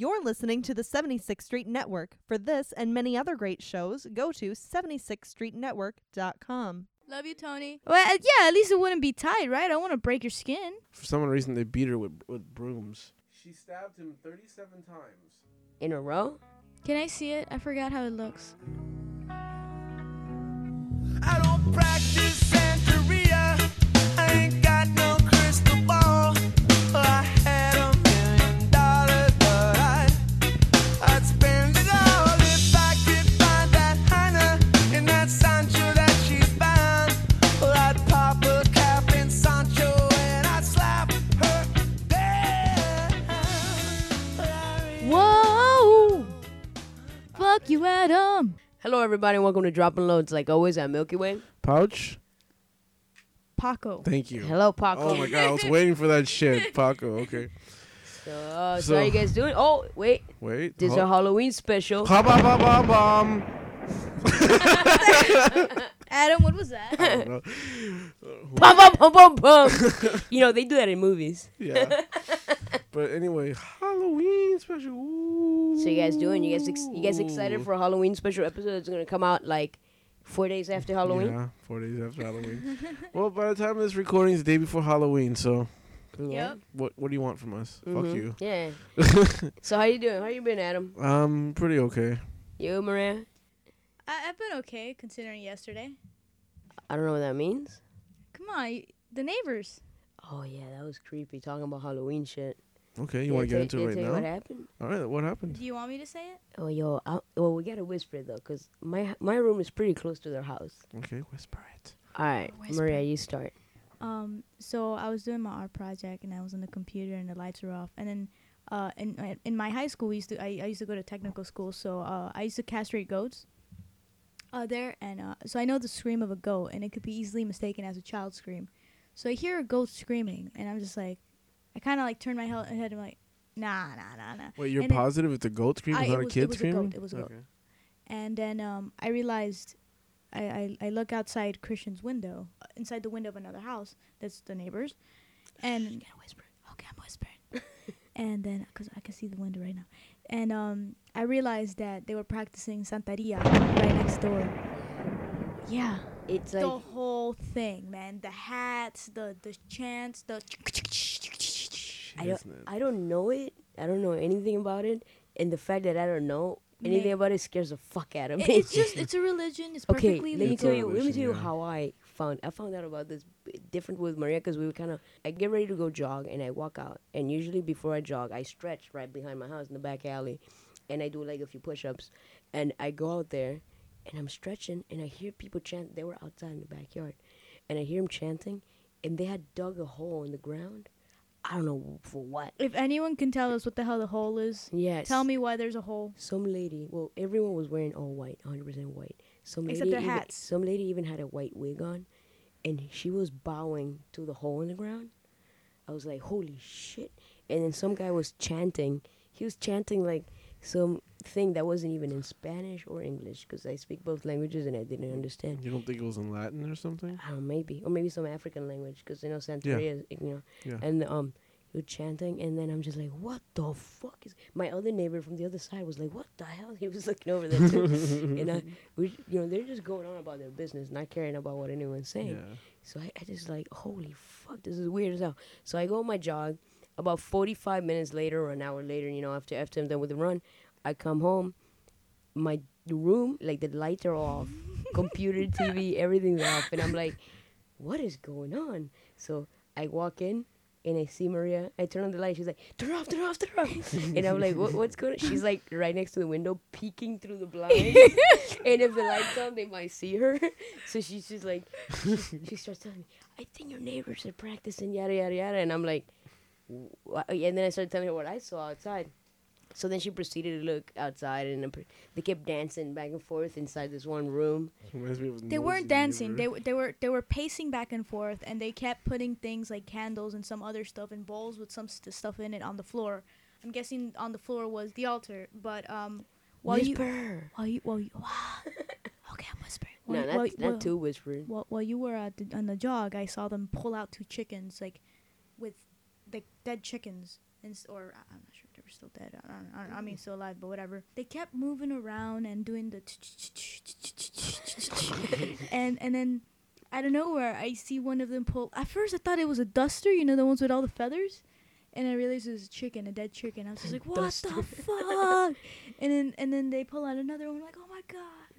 You're listening to the 76th Street Network. For this and many other great shows, go to 76thstreetnetwork.com. Love you, Tony. Well, uh, yeah, at least it wouldn't be tight, right? I don't want to break your skin. For some reason, they beat her with, with brooms. She stabbed him 37 times. In a row? Can I see it? I forgot how it looks. I don't practice Fuck you, Adam. Hello, everybody, welcome to Dropping Loads. Like always, at Milky Way. Pouch? Paco. Thank you. Hello, Paco. Oh my god, I was waiting for that shit. Paco, okay. So, uh, so, So- how you guys doing? Oh, wait. Wait. This is a Halloween special. Ha ba ba ba bum. Adam, what was that? I don't know. Bum, bum, bum, bum, bum. you know, they do that in movies. Yeah. but anyway, Halloween special. Ooh. So you guys doing? You guys, ex- you guys excited for a Halloween special episode that's gonna come out like four days after Halloween? Yeah, four days after Halloween. well, by the time this recording, is the day before Halloween. So, Yeah. what what do you want from us? Fuck Mhm. you. Yeah. so how you doing? How you been, Adam? Um, pretty okay. You, Maria? I- I've been okay considering yesterday. I don't know what that means. Come on, y- the neighbors. Oh yeah, that was creepy. Talking about Halloween shit. Okay, you Yeah, want to get into it right tell you now? What happened? All right, what happened? Do you want me to say it? Oh yo, I, well we gotta whisper it, though, cause my my room is pretty close to their house. Okay, whisper it. All right, Whisper. Maria, you start. Um, so I was doing my art project and I was on the computer and the lights were off. And then, uh, in my- in my high school, we used to I, I used to go to technical school, so uh, I used to castrate goats. Uh, there and uh, so I know the scream of a goat, and it could be easily mistaken as a child scream. So I hear a goat screaming, and I'm just like, I kind of like turn my hel- head and I'm like, nah, nah, nah, nah. Wait, you're And then- positive it's a goat scream, I- it's it not a was- it kid was a goat, it was a goat. And then um, I realized I, I, I look outside Christian's window, uh, inside the window of another house that's the neighbors. And you gotta whisper. Okay, I'm whispering. and then, because I can see the window right now. And um, I realized that they were practicing Santeria right next door. Yeah. It's like the whole thing, man. The hats, the, the chants, the. I don't it? I don't know it. I don't know anything about it, and the fact that I don't know anything Ma- about it scares the fuck out of me. It's just, it's a religion. It's okay. perfectly Let me tell a you. Let me tell you yeah. how I found. I found out about this different with Maria because we were kind of. I get ready to go jog and I walk out, and usually before I jog, I stretch right behind my house in the back alley, and I do like a few push-ups, and I go out there, and I'm stretching, and I hear people chant. They were outside in the backyard, and I hear them chanting, and they had dug a hole in the ground. I don't know for what. If anyone can tell us what the hell the hole is, Yes. tell me why there's a hole. Some lady, well, everyone was wearing all white, 100% white. Some lady Except their even, hats. Some lady even had a white wig on, and she was bowing to the hole in the ground. I was like, holy shit. And then some guy was chanting. He was chanting like some thing that wasn't even in Spanish or English because I speak both languages and I didn't understand. You don't think it was in Latin or something? I maybe. Or maybe some African language because, you know, Santeria, is, you know. Yeah. And um, was chanting, and then I'm just like, what the fuck is. My other neighbor from the other side was like, what the hell? He was looking over there too. and I, we, you know, they're just going on about their business, not caring about what anyone's saying. Yeah. So I, I just like, holy fuck, this is weird as hell. So I go on my jog. About 45 minutes later or an hour later, you know, after after I'm done with the run, I come home. My room, like the lights are off, computer, TV, everything's off, and I'm like, what is going on? So I walk in and I see Maria. I turn on the light. She's like, turn off, turn off, turn off. and I'm like, what, what's going on? She's like right next to the window, peeking through the blinds. and if the lights on, they might see her. So she's just like, she starts telling me, I think your neighbors are practicing yada yada yada, and I'm like, and then I started telling her what I saw outside. So then she proceeded to look outside, and they kept dancing back and forth inside this one room. Reminds me of They weren't dancing. They w- they were they were pacing back and forth, and they kept putting things like candles and some other stuff in bowls with some st- stuff in it on the floor. I'm guessing on the floor was the altar, but um, while you Whisper. while you while you okay, I'm whispering. No, While, not, while, not while- too whispered. While, while you were at the, on the jog, I saw them pull out two chickens, like with like dead chickens, and or I- I'm not sure if they were were still dead. I, don't, I, don't, I mean, still alive, but whatever. They kept moving around and doing the and and then out of nowhere, I see one of them pull. At first, I thought it was a duster, you know, the ones with all the feathers. And I realized it was a chicken, a dead chicken. I was just like, "What Duster. the fuck?" And then and then they pull out another one. like, "Oh my god!"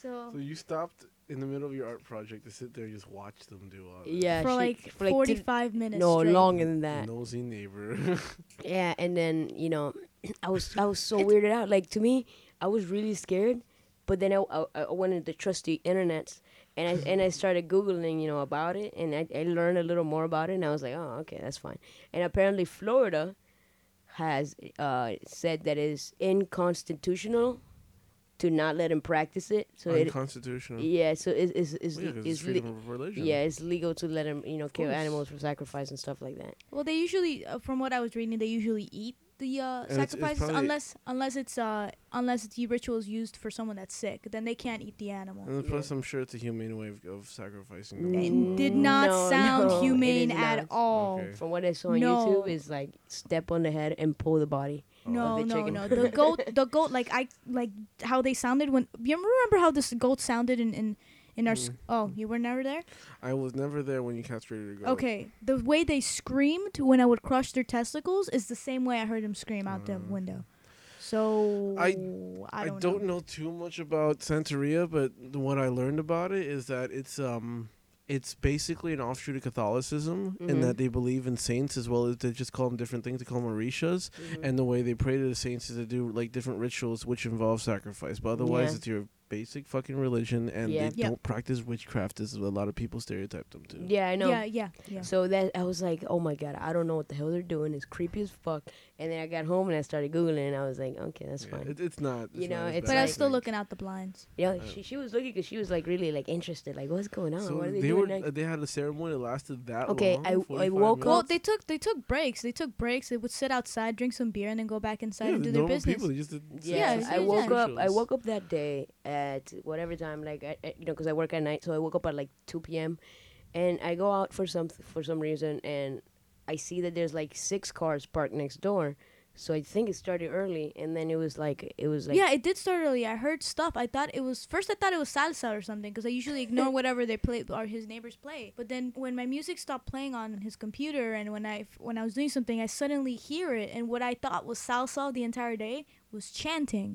So So you stopped in the middle of your art project to sit there and just watch them do all this. Yeah, for she- like for, like, did- 45 minutes. no straight. longer than that. Nosy neighbor. Yeah, and then you know, I was I was so weirded out. Like to me, I was really scared, but then I I, I wanted to trust the internet, and I and I started googling you know about it, and I, I learned a little more about it, and I was like, oh okay, that's fine. And apparently Florida has uh, said that it's unconstitutional to not let him practice it. So it, Unconstitutional. yeah, so it is is Well, yeah, 'cause is it's freedom of religion. yeah, it's legal to let him you know kill course. animals for sacrifice and stuff like that. Well, they usually, uh, from what I was reading, they usually eat the uh, And it's- it's sacrifices unless unless it's uh unless the ritual is used for someone that's sick. Then they can't eat the animal. And then plus, I'm sure it's a humane way of, of sacrificing them. It as did not No, sound no, humane at not. all. Okay. From what I saw on No. YouTube, is like step on the head and pull the body. No, the no, chicken. no. The goat, the goat, like I like how they sounded when. You remember how this goat sounded in in in our? Mm. oh, you were never there. I was never there when you castrated a goat. Okay, the way they screamed when I would crush their testicles is the same way I heard them scream out the Uh, window. So I- I I don't, don't, know. know. too much about Santeria, but what I learned about it is that it's um it's basically an offshoot of Catholicism in Mhm. that they believe in saints as well as they just call them different things. They call them orishas, and the way they pray to the saints is to do like different rituals which involve sacrifice. But otherwise, Yeah. it's your basic fucking religion, and Yeah. they Yeah. don't practice witchcraft as a lot of people stereotype them to. Yeah, I know. Yeah, yeah, yeah. So that I was like, oh my god, I don't know what the hell they're doing. It's creepy as fuck. And then I got home and I started googling, and I was like, okay, that's Yeah, fine. it, it's not. You it's know, not as it's bad but I was you still looking out the blinds. yeah, Uh, she she was looking because she was like really like interested. Like, what's going on? So what are they, they doing were. next? They had a ceremony that lasted that Okay, long. I- I 45 woke Well, minutes? they took they took breaks. They took breaks. They would sit outside, drink some beer, and then go back inside yeah, and do their normal business. people. They just did Yeah, Yeah, I yeah, woke up. I woke up that day at whatever time, like I, I- you know, because I work at night, so I woke up at like two p.m. and I go out for some for some reason, and I see that there's like six cars parked next door. So I think it started early, and then it was like it was like yeah, it did start early. I heard stuff. I thought it was first. I thought it was salsa or something because I usually ignore whatever they play or his neighbors play. But then when my music stopped playing on his computer and when I when I was doing something, I suddenly hear it, and what I thought was salsa the entire day was chanting.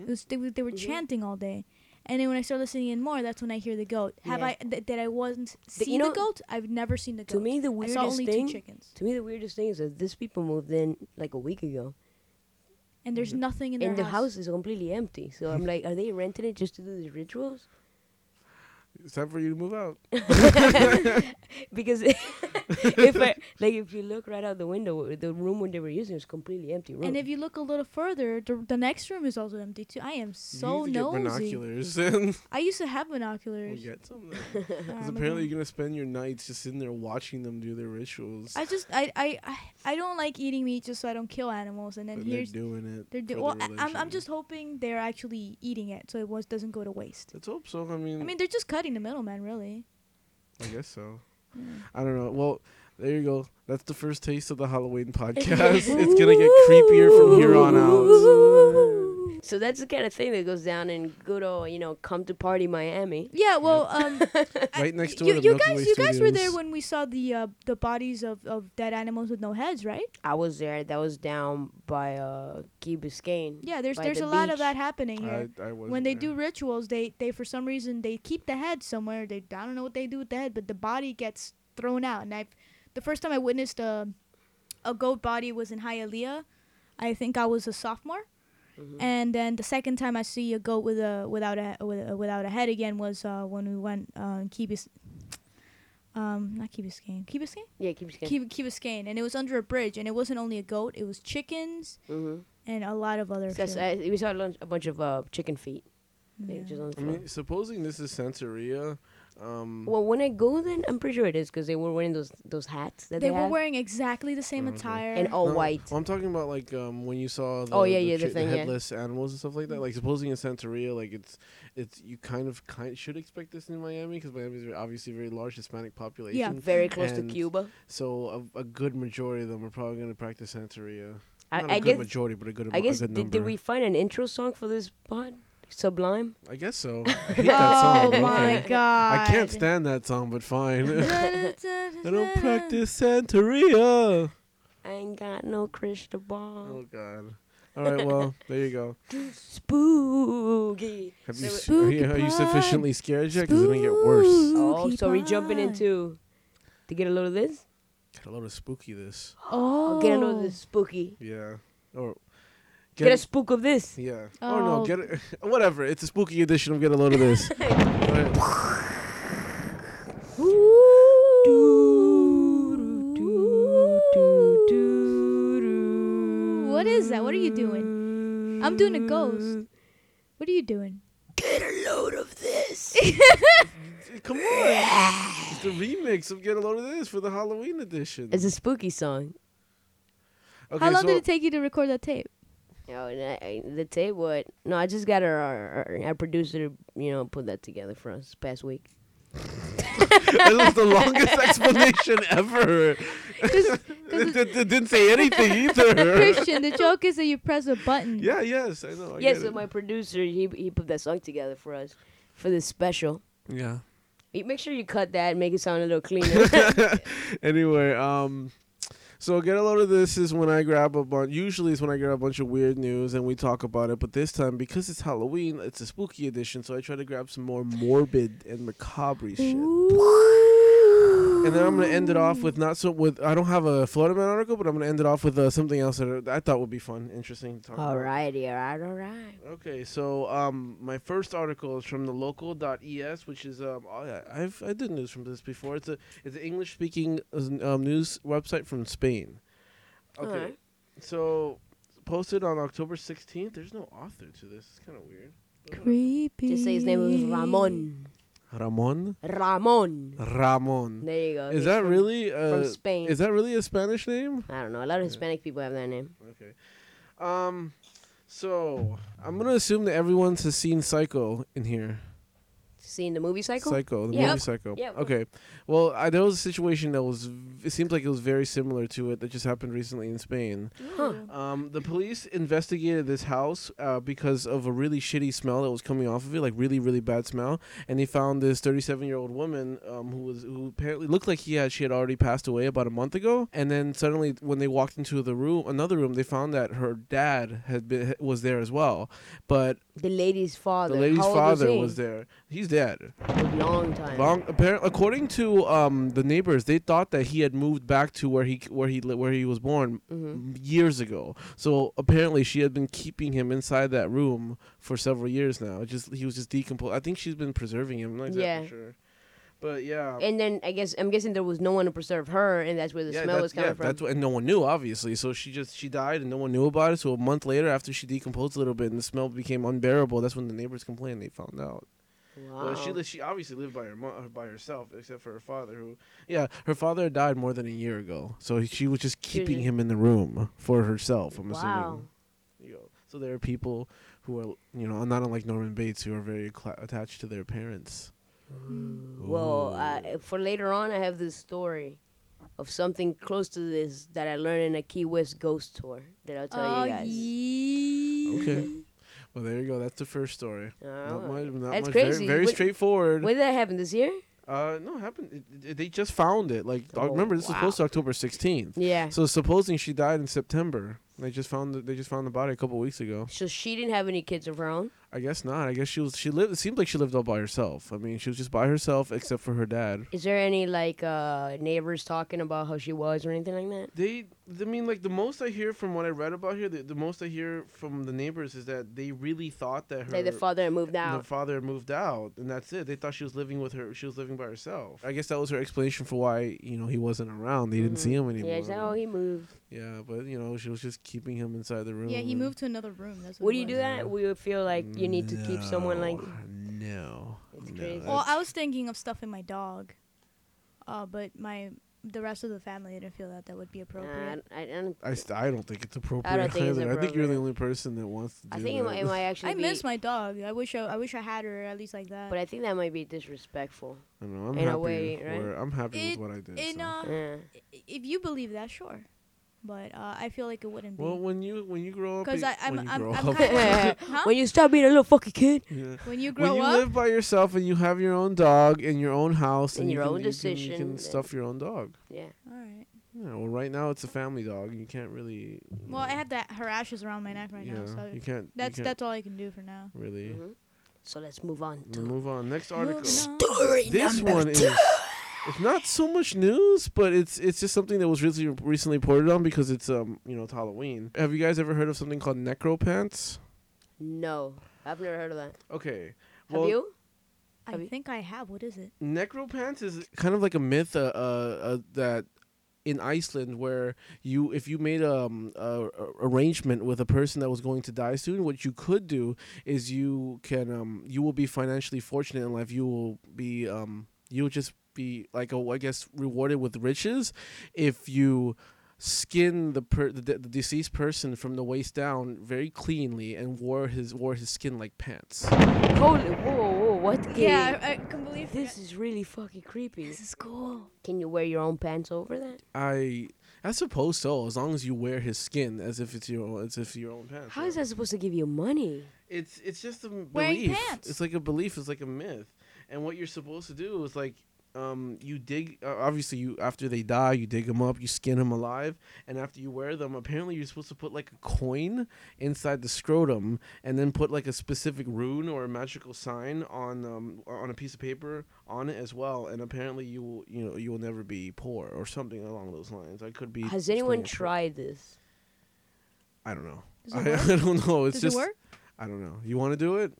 It was they, were- they were Mhm. chanting all day. And then when I start listening in more, that's when I hear the goat. Have Yeah. I th- that I wasn't The- see you the goat? I've never seen the goat. to me the I saw weirdest only thing. two chickens, To me, the weirdest thing is that these people moved in like a week ago, and there's nothing in their and the house is completely empty. So I'm like, are they renting it just to do these rituals? It's time for you to move out. because if I like, if you look right out the window, the room when they were using was completely empty room. And if you look a little further, the, the next room is also empty too. I am so you need to nosy. get binoculars and I used to have we'll binoculars. get some. Because I'm apparently you're gonna spend your nights just sitting there watching them do their rituals. I just I, I I I don't like eating meat just so I don't kill animals. And then and they're doing it. they're do- for well. the I, I'm I'm just hoping they're actually eating it so it was doesn't go to waste. Let's hope so. I mean, I mean they're just cutting the middleman really. I guess so. Yeah. I don't know. Well, there you go. That's the first taste of the Halloween podcast. it's gonna get creepier from here on out. So that's the kind of thing that goes down in good old, you know, come to party Miami. Yeah, well, um, Right next door you, to you Milky guys, Way you guys were there Studios. when we saw the uh, the bodies of, of dead animals with no heads, right? I was there. That was down by uh Key Biscayne. Yeah, there's By there's the a lot of beach. that happening here. I, I was when they do rituals, they they for some reason they keep the head somewhere. They I don't know what they do with the head, but the body gets thrown out. And I, the first time I witnessed a a goat body was in Hialeah. I think I was a sophomore. Mhm. And then the second time I see a goat with a without a with a, without a head again was uh, when we went uh, in Key Bis- um not Key Biscayne Key Biscayne yeah, Key Biscayne. Key, Key Biscayne and it was under a bridge and it wasn't only a goat it was chickens mm-hmm. and a lot of other That's, shit. uh, we saw a, bunch of uh, chicken feet. Yeah. Just on the I mean, supposing this is Santeria, um, well, when I go, then I'm pretty sure it is because they were wearing those those hats that they they, were have, wearing exactly the same Okay. attire and all no, white. well, I'm talking about like um, when you saw the, Oh, yeah, the, yeah, the chi- thing, yeah. headless animals and stuff like that. Like supposing in Santeria, like it's it's you kind of kind should expect this in Miami because Miami is obviously a very large Hispanic population. Yeah, Very close to Cuba. So a, a good majority of them are probably going to practice Santeria. I, Not I a good guess. majority, but a good. I a guess good did, did we find an intro song for this pod? Sublime. I guess so. I hate that song. Oh my oh okay. god! I can't stand that song, but fine. I I don't practice Santeria. I ain't got no crystal ball. Oh God. All right. Well, there you go. Spooky. Have you, So- s- are you, are you sufficiently scared yet? Because it's gonna get worse. Oh, Spooky so we're jumping pod. into to get a load of this? Get a load of spooky this. Oh, Get a load of this spooky. Yeah. Or Get, a spook of this. Yeah. Or no, Oh. get it. Whatever. It's a spooky edition of Get a Load of This. What is that? What are you doing? I'm doing a ghost. What are you doing? Get a load of this. Come on. It's the remix of Get a Load of This for the Halloween edition. it's a spooky song. Okay, How long so did it take you to record that tape? Oh, and I, I, the tape what? No, I just got our, our, our producer to you know put that together for us past week. that was the longest explanation ever. it, it- it didn't say anything either. Christian, the joke is that you press a button. yeah, yes, I know. I yes, get so it. my producer he he put that song together for us for this special. yeah. You- Make sure you cut that and make it sound a little cleaner. anyway, um, so get a load of this is when I grab a bunch. Usually, is when I grab a bunch of weird news and we talk about it. But this time, because it's Halloween, it's a spooky edition. So I try to grab some more morbid and macabre shit. And then I'm gonna end it off with not so with. I don't have a Florida Man article, but I'm gonna end it off with uh, something else that I thought would be fun, interesting. To talk about. Alrighty, alright, alright. Okay, so um, my first article is from the local.es, which is um, oh, I've I did news from this before. It's a it's an English speaking um, news website from Spain. Okay, Alright. so posted on October sixteenth. There's no author to this. It's kind of weird. Creepy. Just say his name was Ramon. Ramon. Ramon. Ramon. There you go. Is that from- really from uh, Spain? is that really a Spanish name? I don't know. A lot of Hispanic people have that name. Okay. Um, so I'm gonna assume that everyone's has seen Psycho in here. Seen the movie Psycho? Psycho, the Yep. movie Psycho. Yep. Okay. Well, I, there was a situation that was. It seems like it was very similar to it that just happened recently in Spain. Huh. Um, the police investigated this house uh, because of a really shitty smell that was coming off of it, like really, really bad smell. And they found this 37-year-old woman um, who was who apparently looked like he had she had already passed away about a month ago. And then suddenly, when they walked into the room, another room, they found that her dad had been was there as well. But The lady's father. the lady's How old father was, he? was there. He's dead. A long time. Long, apparently, according to um, the neighbors, they thought that he had moved back to where he where he li- where he was born hmm years ago. So apparently, she had been keeping him inside that room for several years now. It just he was just decomposed. I think she's been preserving him. I'm not exactly Yeah. sure. But yeah. And then I guess I'm guessing there was no one to preserve her, and that's where the yeah, smell was coming yeah, from. that's what, and no one knew obviously. So she just she died and no one knew about it. So a month later, after she decomposed a little bit and the smell became unbearable, that's when the neighbors complained. They found out. wow. Well, she li- she obviously lived by her mo- by herself, except for her father, who, yeah, her father died more than a year ago. So she was just keeping him in the room for herself. I'm wow. assuming. You know, so there are people who are, you know, not unlike Norman Bates, who are very attached to their parents. Well, uh, for later on, I have this story of something close to this that I learned in a Key West ghost tour that I'll tell Oh, you guys. yeah. Okay. Well, there you go. That's the first story. Oh, Not much. Not That's much. crazy. Very, very What- straightforward. When did that happen? This year? Uh, no, it happened. It, it- they just found it. Like, Oh, remember this was supposed to October 16th. Yeah. So supposing she died in September, they just found the, they just found the body a couple weeks ago. So she didn't have any kids of her own. I guess not. I guess she was she lived. It seemed like she lived all by herself. I mean, she was just by herself except for her dad. Is there any like uh, neighbors talking about how she was or anything like that? They, I mean, like the most I hear from what I read about here, the, the most I hear from the neighbors is that they really thought that her Like the father moved out the father moved out, and that's it. They thought she was living with her. She was living by herself. I guess that was her explanation for why you know he wasn't around. They didn't see him anymore. Mm-hmm. Yeah, it's like, oh, he moved. Yeah, but you know she was just keeping him inside the room. Yeah, he moved to another room. That's what Would it you do was. that? Would feel like you need to keep someone like? No, It's no, crazy. Well, I was thinking of stuffing my dog, uh, but my the rest of the family didn't feel that that would be Nah, appropriate. I, I, don't- I, st- I don't think it's appropriate. think it's either. I think you're the only person that wants to do I think it might, it might actually I be. miss my dog. I wish I, I wish I had her at least like that. but I think that might be disrespectful. I know, I'm in a happy. way, right? I'm happy It- with what I did. in so. uh, Yeah. if you believe that, sure. But uh, I feel like it wouldn't be. Well, when you when you grow up, Because I- I'm- when you I'm- grow I'm up, kinda- Huh? When you stop being a little fucking kid. yeah. when you grow up. when you up, live by yourself and you have your own dog in your own house And and, your you can, own you can- you can stuff your own dog. Yeah. all right. Yeah, well, right now it's a family dog. You can't really. you Well, I have that her ashes around my neck right yeah, now, so you can't. you that's can't that's all I can do for now. really. Mhm. So let's move on to move on. Next article. Story This number one two. is. It's not so much news, but it's it's just something that was recently recently reported on because it's um you know it's Halloween. Have you guys ever heard of something called necro pants? No, I've never heard of that. Okay. Have you? I Have you- think I have. What is it? necropants is kind of like a myth uh, uh, uh, that in Iceland where you if you made um a, a arrangement with a person that was going to die soon what you could do is you can um you will be financially fortunate in life you will be um you'll just be like oh I guess rewarded with riches if you skin the per the, the deceased person from the waist down very cleanly and wore his wore his skin like pants Holy, whoa, whoa, what? Can Yeah, I, I can believe this is really fucking creepy. This is cool. Can you wear your own pants over that? I I suppose so, as long as you wear his skin as if it's your own, as if your own pants. How yeah. is that supposed to give you money? It's it's just a m- Wearing belief. pants. It's like a belief. It's like a myth. And what you're supposed to do is like, um, you dig. Uh, obviously, you after they die, you dig them up, you skin them alive, and after you wear them, apparently you're supposed to put like a coin inside the scrotum, and then put like a specific rune or a magical sign on um on a piece of paper on it as well. And apparently, you will you know you will never be poor or something along those lines. I could be. Has anyone explaining it, tried this? I don't know. Does I, it work? I don't know. It's Does just it work? I don't know. You want to do it?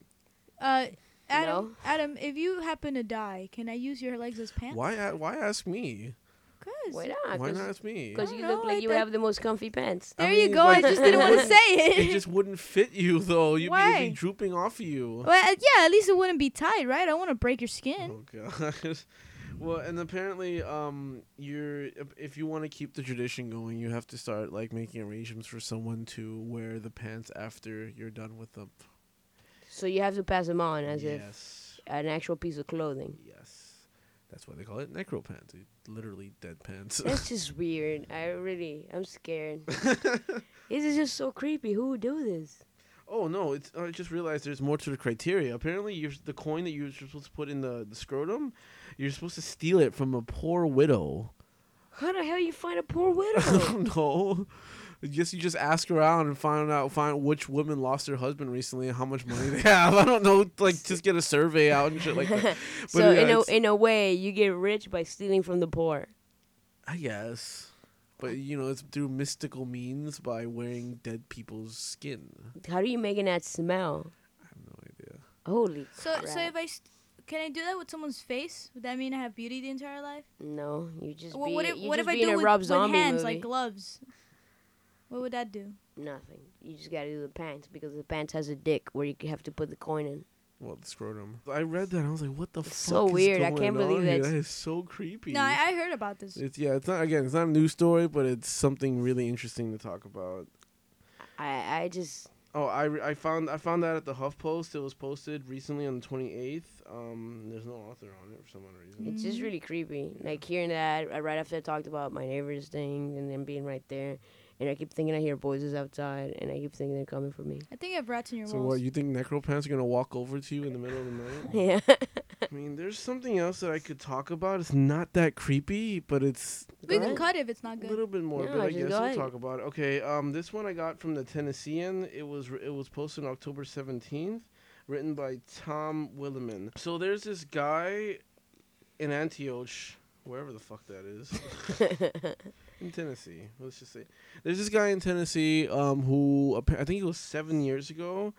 Uh, Adam, No. Adam, if you happen to die, can I use your legs as pants? Why? Why ask me? Cause Why not? Why not ask me? Because you don't look know, like I you would have the most comfy pants. I There you go. like- I just didn't want to say it it. just wouldn't fit you though. You'd be, it'd Why? be drooping off of you. well, uh, yeah, at least it wouldn't be tight, right? I don't want to break your skin. Oh god. well, and apparently, um, you're if- if you want to keep the tradition going, you have to start like making arrangements for someone to wear the pants after you're done with them. So you have to pass them on as if yes. an actual piece of clothing. Yes. That's why they call it necro pants. Literally dead pants. That's just weird. I really, I'm scared. this is just so creepy. Who would do this? Oh no! It's I just realized there's more to the criteria. Apparently, you're the coin that you're supposed to put in the, the scrotum, you're supposed to steal it from a poor widow. How the hell you find a poor I widow? don't know. I guess you just ask around and find out find which woman lost her husband recently and how much money they have. I don't know. Like just get a survey out and shit like that. so yeah, in a in a way, you get rich by stealing from the poor. I guess. But you know, it's through mystical means by wearing dead people's skin. How do you make that smell? I have no idea. Holy So, crap. so if I st- can I do that with someone's face? Would that mean I have beauty the entire life? no, you just Well, be what if you what just if I do a it with, Rob with hands movie. like gloves? What would that do? Nothing. You just gotta do the pants because the pants has a dick where you have to put the coin in. Well, the scrotum. I read that. and I was like, "What the fuck?" so is weird. I can't believe on here? that's- so creepy. No, I, I heard about this. It's yeah. It's not again. It's not a news story, but it's something really interesting to talk about. I I just Oh, I, re- I found I found that at the HuffPost. It was posted recently on the twenty eighth. Um, there's no author on it for some odd reason. it's just really creepy. Like hearing that right after I talked about my neighbor's thing and then being right there, and I keep thinking I hear voices outside, and I keep thinking they're coming for me. I think I have rats in your So walls. what? You think necropants are gonna walk over to you in the middle of the night? Yeah. I mean, there's something else that I could talk about. It's not that creepy, but it's we can cut if it's not good. a little bit more. No, but I guess we'll talk about it. Okay. Um, this one I got from the Tennessean. It was it was posted on October seventeenth, written by Tom Wilemon. So there's this guy in Antioch, wherever the fuck that is. in Tennessee. Let's just say there's this guy in Tennessee um, who I think it was seven years ago,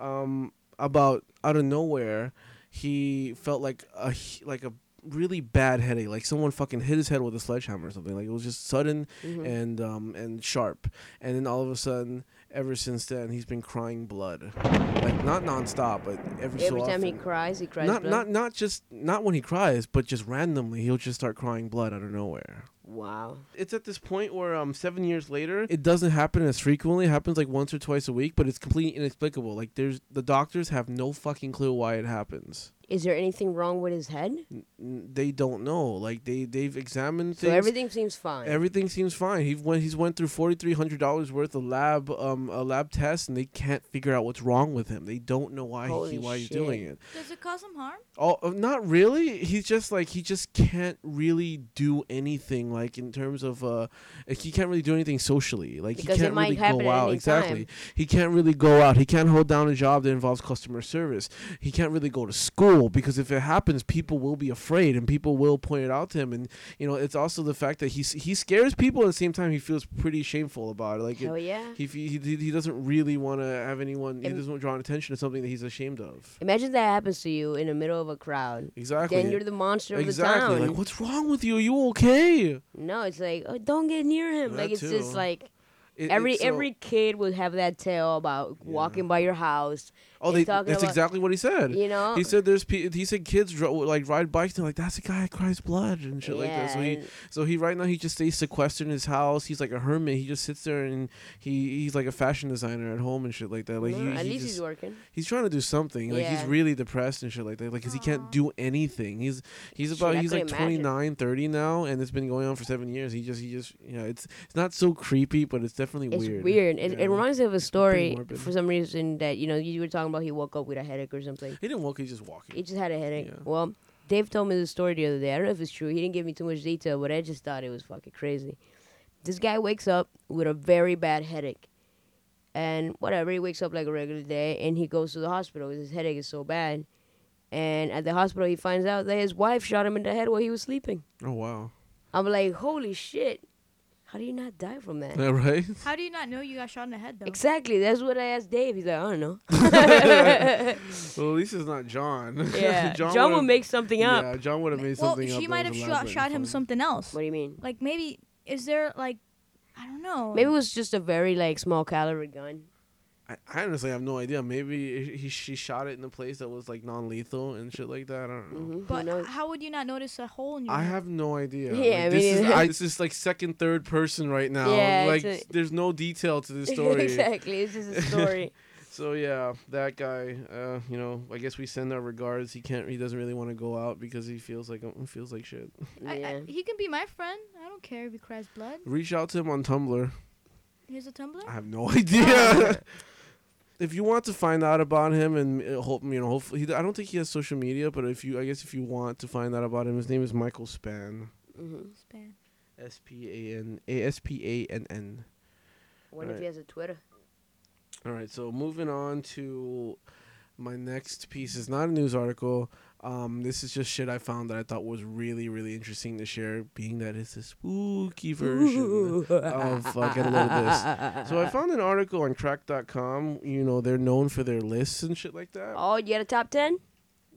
um, about out of nowhere, he felt like a like a really bad headache, like someone fucking hit his head with a sledgehammer or something. Like it was just sudden Mhm. and um, and sharp, and then all of a sudden, ever since then, he's been crying blood, like not nonstop, but every, Every so time he cries, he cries not blood. not not just not when he cries, but just randomly he'll just start crying blood out of nowhere. Wow. It's at this point where um seven years later, it doesn't happen as frequently. It happens like once or twice a week, but it's completely inexplicable. Like there's the doctors have no fucking clue why it happens. Is there anything wrong with his head? They don't know. Like they they've examined So everything seems fine. Everything seems fine. He went. He's went through forty three hundred dollars worth of lab um a lab test, and they can't figure out what's wrong with him. They don't know why he Holy why he's doing it. Does it cause him harm? Oh, uh, not really. He's just like he just can't really do anything like in terms of uh like, he can't really do anything socially. Like Because he can't might really go out. Exactly. time. He can't really go out. He can't hold down a job that involves customer service. He can't really go to school because if it happens, people will be afraid and people will point it out to him. And you know, it's also the fact that he he scares people at the same time. He feels pretty shameful about it. Like oh yeah. he, he he he doesn't really want to have anyone. He Im- doesn't want to draw attention to something that he's ashamed of. Imagine that happens to you in the middle of a crowd. Exactly. Then you're the monster of exactly. the town. Like, what's wrong with you? Are you okay? No, it's like, oh, don't get near him. That like it's just like It- every so- every kid would have that tale about walking by your house. Oh, they, that's about- exactly what he said. You know, He said there's pe- he said kids dro- like ride bikes and like that's the guy that cries blood and shit like that. So he so he right now he just stays sequestered in his house. He's like a hermit. He just sits there and he he's like a fashion designer at home and shit like that. Like no, he, at he least just, he's working. he's trying to do something. Like he's really depressed and shit like that. Like cuz he can't do anything. He's he's about he's like couldn't imagine. 29, 30 now and it's been going on for 7 years. He just he just you know, it's it's not so creepy, but it's definitely It's weird. weird. It, Yeah. it reminds me of a story for some reason that you know you were talking about. He woke up with a headache or something. He didn't walk, he's just walking. He just had a headache. Yeah. Well, Dave told me the story the other day. I don't know if it's true. He didn't give me too much detail, but I just thought it was fucking crazy. This guy wakes up with a very bad headache. And whatever, he wakes up like a regular day and he goes to the hospital because his headache is so bad. And at the hospital, he finds out that his wife shot him in the head while he was sleeping. Oh wow. I'm like, holy shit. How do you not die from that? Yeah, right? How do you not know you got shot in the head though? Exactly. That's what I asked Dave. He's like, I don't know. Well, at least it's not John. yeah. John, would've- would make something up. Yeah, John would have made well, something up. she might have shot, shot him funny. something else. What do you mean? Like maybe is there like I don't know. Maybe it was just a very like small caliber gun. I, I honestly have no idea. Maybe he she shot it in a place that was like non-lethal and shit like that. I don't know. hmm But how would you not notice a hole in your I have no idea. Yeah, like, this is. I, this is like second, third person right now. Yeah, like a- there's no detail to this story. exactly. It's just a story. So yeah, that guy. Uh, you know, I guess we send our regards. He can't. He doesn't really want to go out because he feels like he feels like shit. I, yeah. I, he can be my friend. I don't care if he cries blood. Reach out to him on Tumblr. Here's a Tumblr. I have no idea. If you want to find out about him and uh, hope you know, hopefully, he, I don't think he has social media, but if you, I guess, if you want to find out about him, his name is Michael Spann. hmm Spann. S P A N A S P A N N. Wonder if he has a Twitter. All right, so moving on to my next piece is not a news article. Um, this is just shit I found that I thought was really, really interesting to share, being that it's a spooky version of uh, Get a Load of This. So I found an article on cracked.com. You know, they're known for their lists and shit like that. Oh, you had a top ten?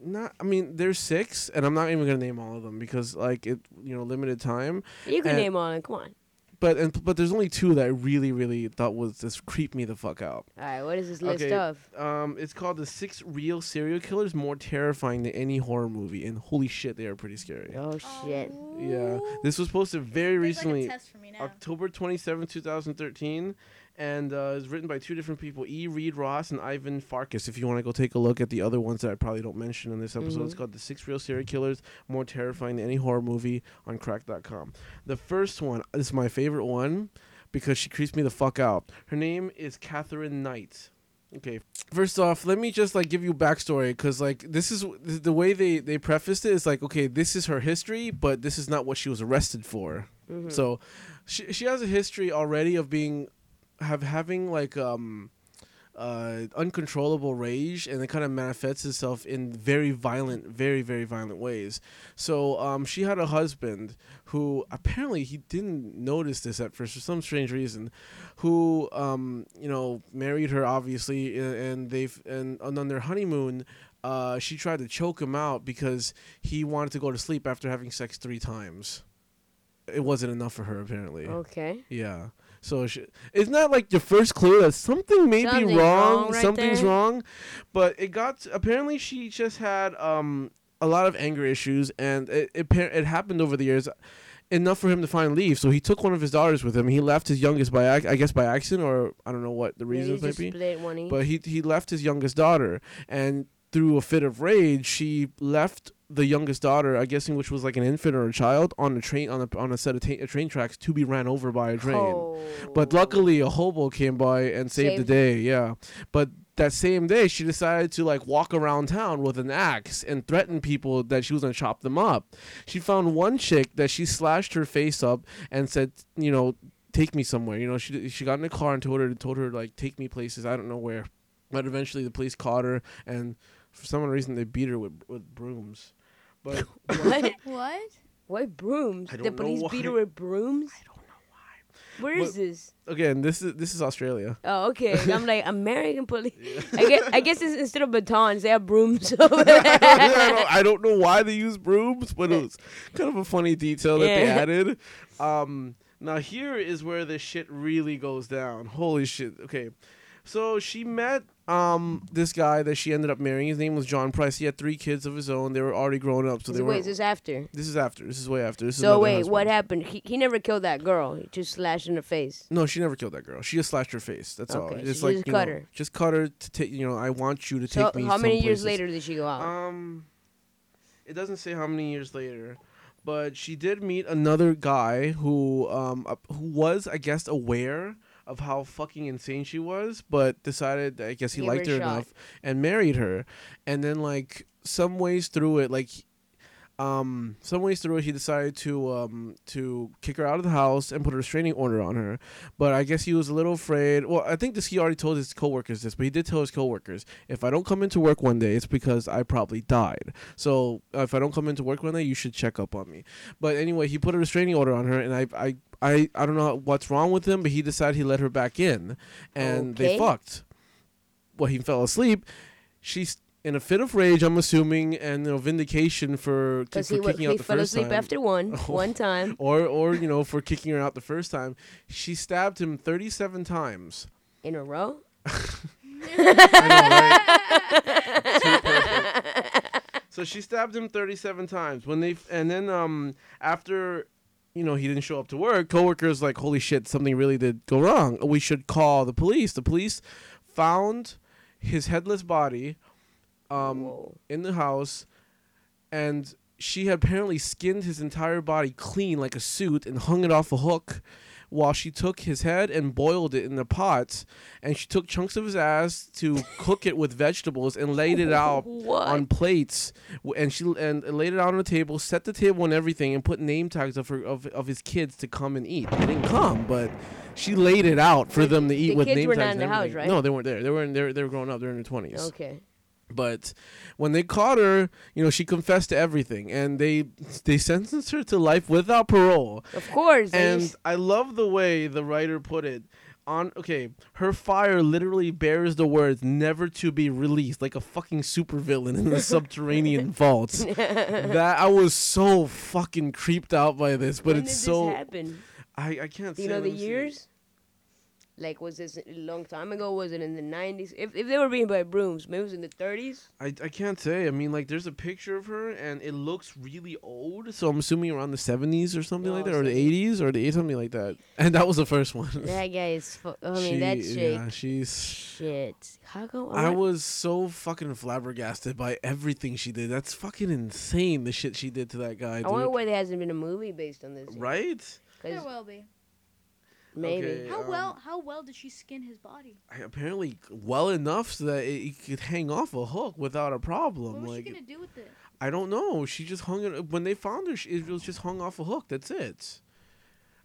Not, I mean, there's six, and I'm not even gonna name all of them because, like, it, you know, limited time. You can And- name all. of them. Come on. But and but there's only two that I really, really thought was just creep me the fuck out. All right. What is this list Okay. of? Um, it's called the six real serial killers more terrifying than any horror movie, and holy shit, they are pretty scary. Oh shit. Yeah, this was posted very There's like a recently, test for me now. October 27, 2013, and uh, it's written by two different people, E. Reid Ross and Ivan Farkas. If you want to go take a look at the other ones that I probably don't mention in this episode, it's Mhm. called The Six Real Serial Killers More Terrifying Than Any Horror Movie on cracked.com. The first one this is my favorite one because she creeps me the fuck out. Her name is Katherine Knight. Okay, first off, let me just like give you backstory because like this is the way they they prefaced it is like okay, this is her history, but this is not what she was arrested for. Mhm. So she she has a history already of being have having like um uh uncontrollable rage and it kind of manifests itself in very violent very very violent ways so um she had a husband who apparently he didn't notice this at first for some strange reason who um you know married her obviously and they've and, and on their honeymoon uh she tried to choke him out because he wanted to go to sleep after having sex three times it wasn't enough for her apparently Okay. yeah. So it's not like the first clue that something may be wrong. wrong right something's there. wrong, but it got apparently she just had um a lot of anger issues, and it it, it happened over the years. Enough for him to finally leave, so he took one of his daughters with him. He left his youngest by ac- I guess by accident, or I don't know what the reasons might be. split one each. But he he left his youngest daughter, and through a fit of rage, she left the youngest daughter, I guessing which was like an infant or a child, on a train on a on a set of ta- uh, train tracks to be ran over by a train. But Oh. luckily, a hobo came by and saved, Saved the day. Yeah, but that same day, she decided to like walk around town with an axe and threaten people that she was gonna chop them up. She found one chick that she slashed her face up and said, you know, take me somewhere. You know, she she got in a car and told her told her like take me places. I don't know where, but eventually the police caught her and for some reason they beat her with with brooms. But what? What? Why brooms? I the don't know police beat her with brooms? I don't know why. Where is What- this? Again, this is this is Australia. Oh, okay. I'm like American police. I guess I guess it's, instead of batons, they have brooms over there. I, don't, I don't know why they use brooms, but it was kind of a funny detail that they Yeah. added. Um, now here is where the shit really goes down. Holy shit. Okay. So she met um this guy that she ended up marrying. His name was John Price. He had three kids of his own. They were already grown up, so they wait, were. is this after? This is after. This is way after. This So wait, what happened? He, he never killed that girl. He just slashed in the face. No, she never killed that girl. She just slashed her face. That's all. Okay, It's so like just cut know, her. Just cut her to take. You know, I want you to So take me. how many years places. later did she go out? Um, it doesn't say how many years later, but she did meet another guy who um who was I guess aware of how fucking insane she was, but decided that I guess he liked her shot. enough and married her, and then like some ways through it, like. Um, some ways through it, he decided to um to kick her out of the house and put a restraining order on her. But I guess he was a little afraid. Well, I think this he already told his coworkers this, but he did tell his coworkers, if I don't come into work one day, it's because I probably died. So uh, if I don't come into work one day, you should check up on me. But anyway, he put a restraining order on her, and I I I, I don't know what's wrong with him, but he decided he let her back in, and they fucked. Well, he fell asleep. She's in a fit of rage, I'm assuming, and you know vindication for, ki- for he, kicking he out the fell asleep after one, one time. or or you know for kicking her out the first time. She stabbed him 37 times. In a row? so she stabbed him 37 times. When they and then um after you know he didn't show up to work coworkers like holy shit something really did go wrong. We should call the police. The police found his headless body um Whoa. in the house and she had apparently skinned his entire body clean like a suit and hung it off a hook while she took his head and boiled it in the pot and she took chunks of his ass to cook it with vegetables and laid it out What? on plates and she and laid it out on the table set the table and everything and put name tags of her of, of his kids to come and eat they didn't come but she laid it out for them to eat the with kids name were tags not in the house, right? no they weren't there they were in they were, they were growing up they're in their 20s Okay. But when they caught her, you know, she confessed to everything, and they they sentenced her to life without parole. Of course. And I love the way the writer put it. On okay, her fire literally bears the words "never to be released," like a fucking supervillain in the subterranean vaults. that I was so fucking creeped out by this, but when it's so this happen? I I can't. You know the years. see. Years? Like, was this a long time ago? Was it in the 90s? If, if they were being by brooms, maybe it was in the 30s? I, I can't say. I mean, like, there's a picture of her, and it looks really old. So I'm assuming around the 70s or something like Oh, that, or the 80s, or the something like that. And that was the first one. That guy is. Fu- I mean, She- that chick. Yeah, she's. Shit. How come? I I'm was so fucking flabbergasted by everything she did. That's fucking insane. The shit she did to that guy, I wonder dude. why there hasn't been a movie based on this. Right? There will be. Maybe. Okay. How um, well? How well did she skin his body? I, apparently, well enough so that it, it could hang off a hook without a problem. What was like, she gonna do with it? I don't know. She just hung it when they found her. She, it was just hung off a hook. That's it.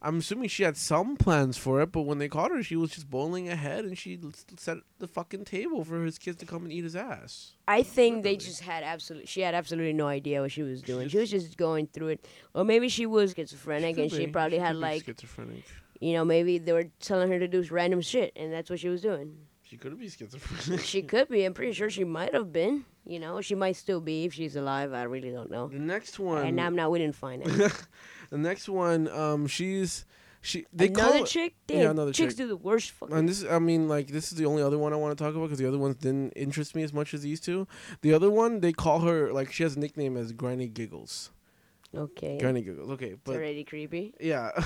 I'm assuming she had some plans for it, but when they caught her, she was just bowling ahead, and she set the fucking table for his kids to come and eat his ass. I think they just had absolutely. She had absolutely no idea what she was doing. just- She was just going through it, or maybe she was schizophrenic could and she be. probably had like, schizophrenic. You know, maybe they were telling her to do random shit, and that's what she was doing. She could be schizophrenic. She could be. I'm pretty sure she might have been. You know, she might still be if she's alive. I really don't know. the next one. And I'm not. We didn't find it. the next one. Um, she's she. They another call. chick. yeah, another chicks chick. do the worst fucking. And this, I mean, like this is the only other one I want to talk about because the other ones didn't interest me as much as these two. The other one, they call her like she has a nickname as Granny Giggles. okay. Granny Giggles. Okay, it's but already creepy. yeah.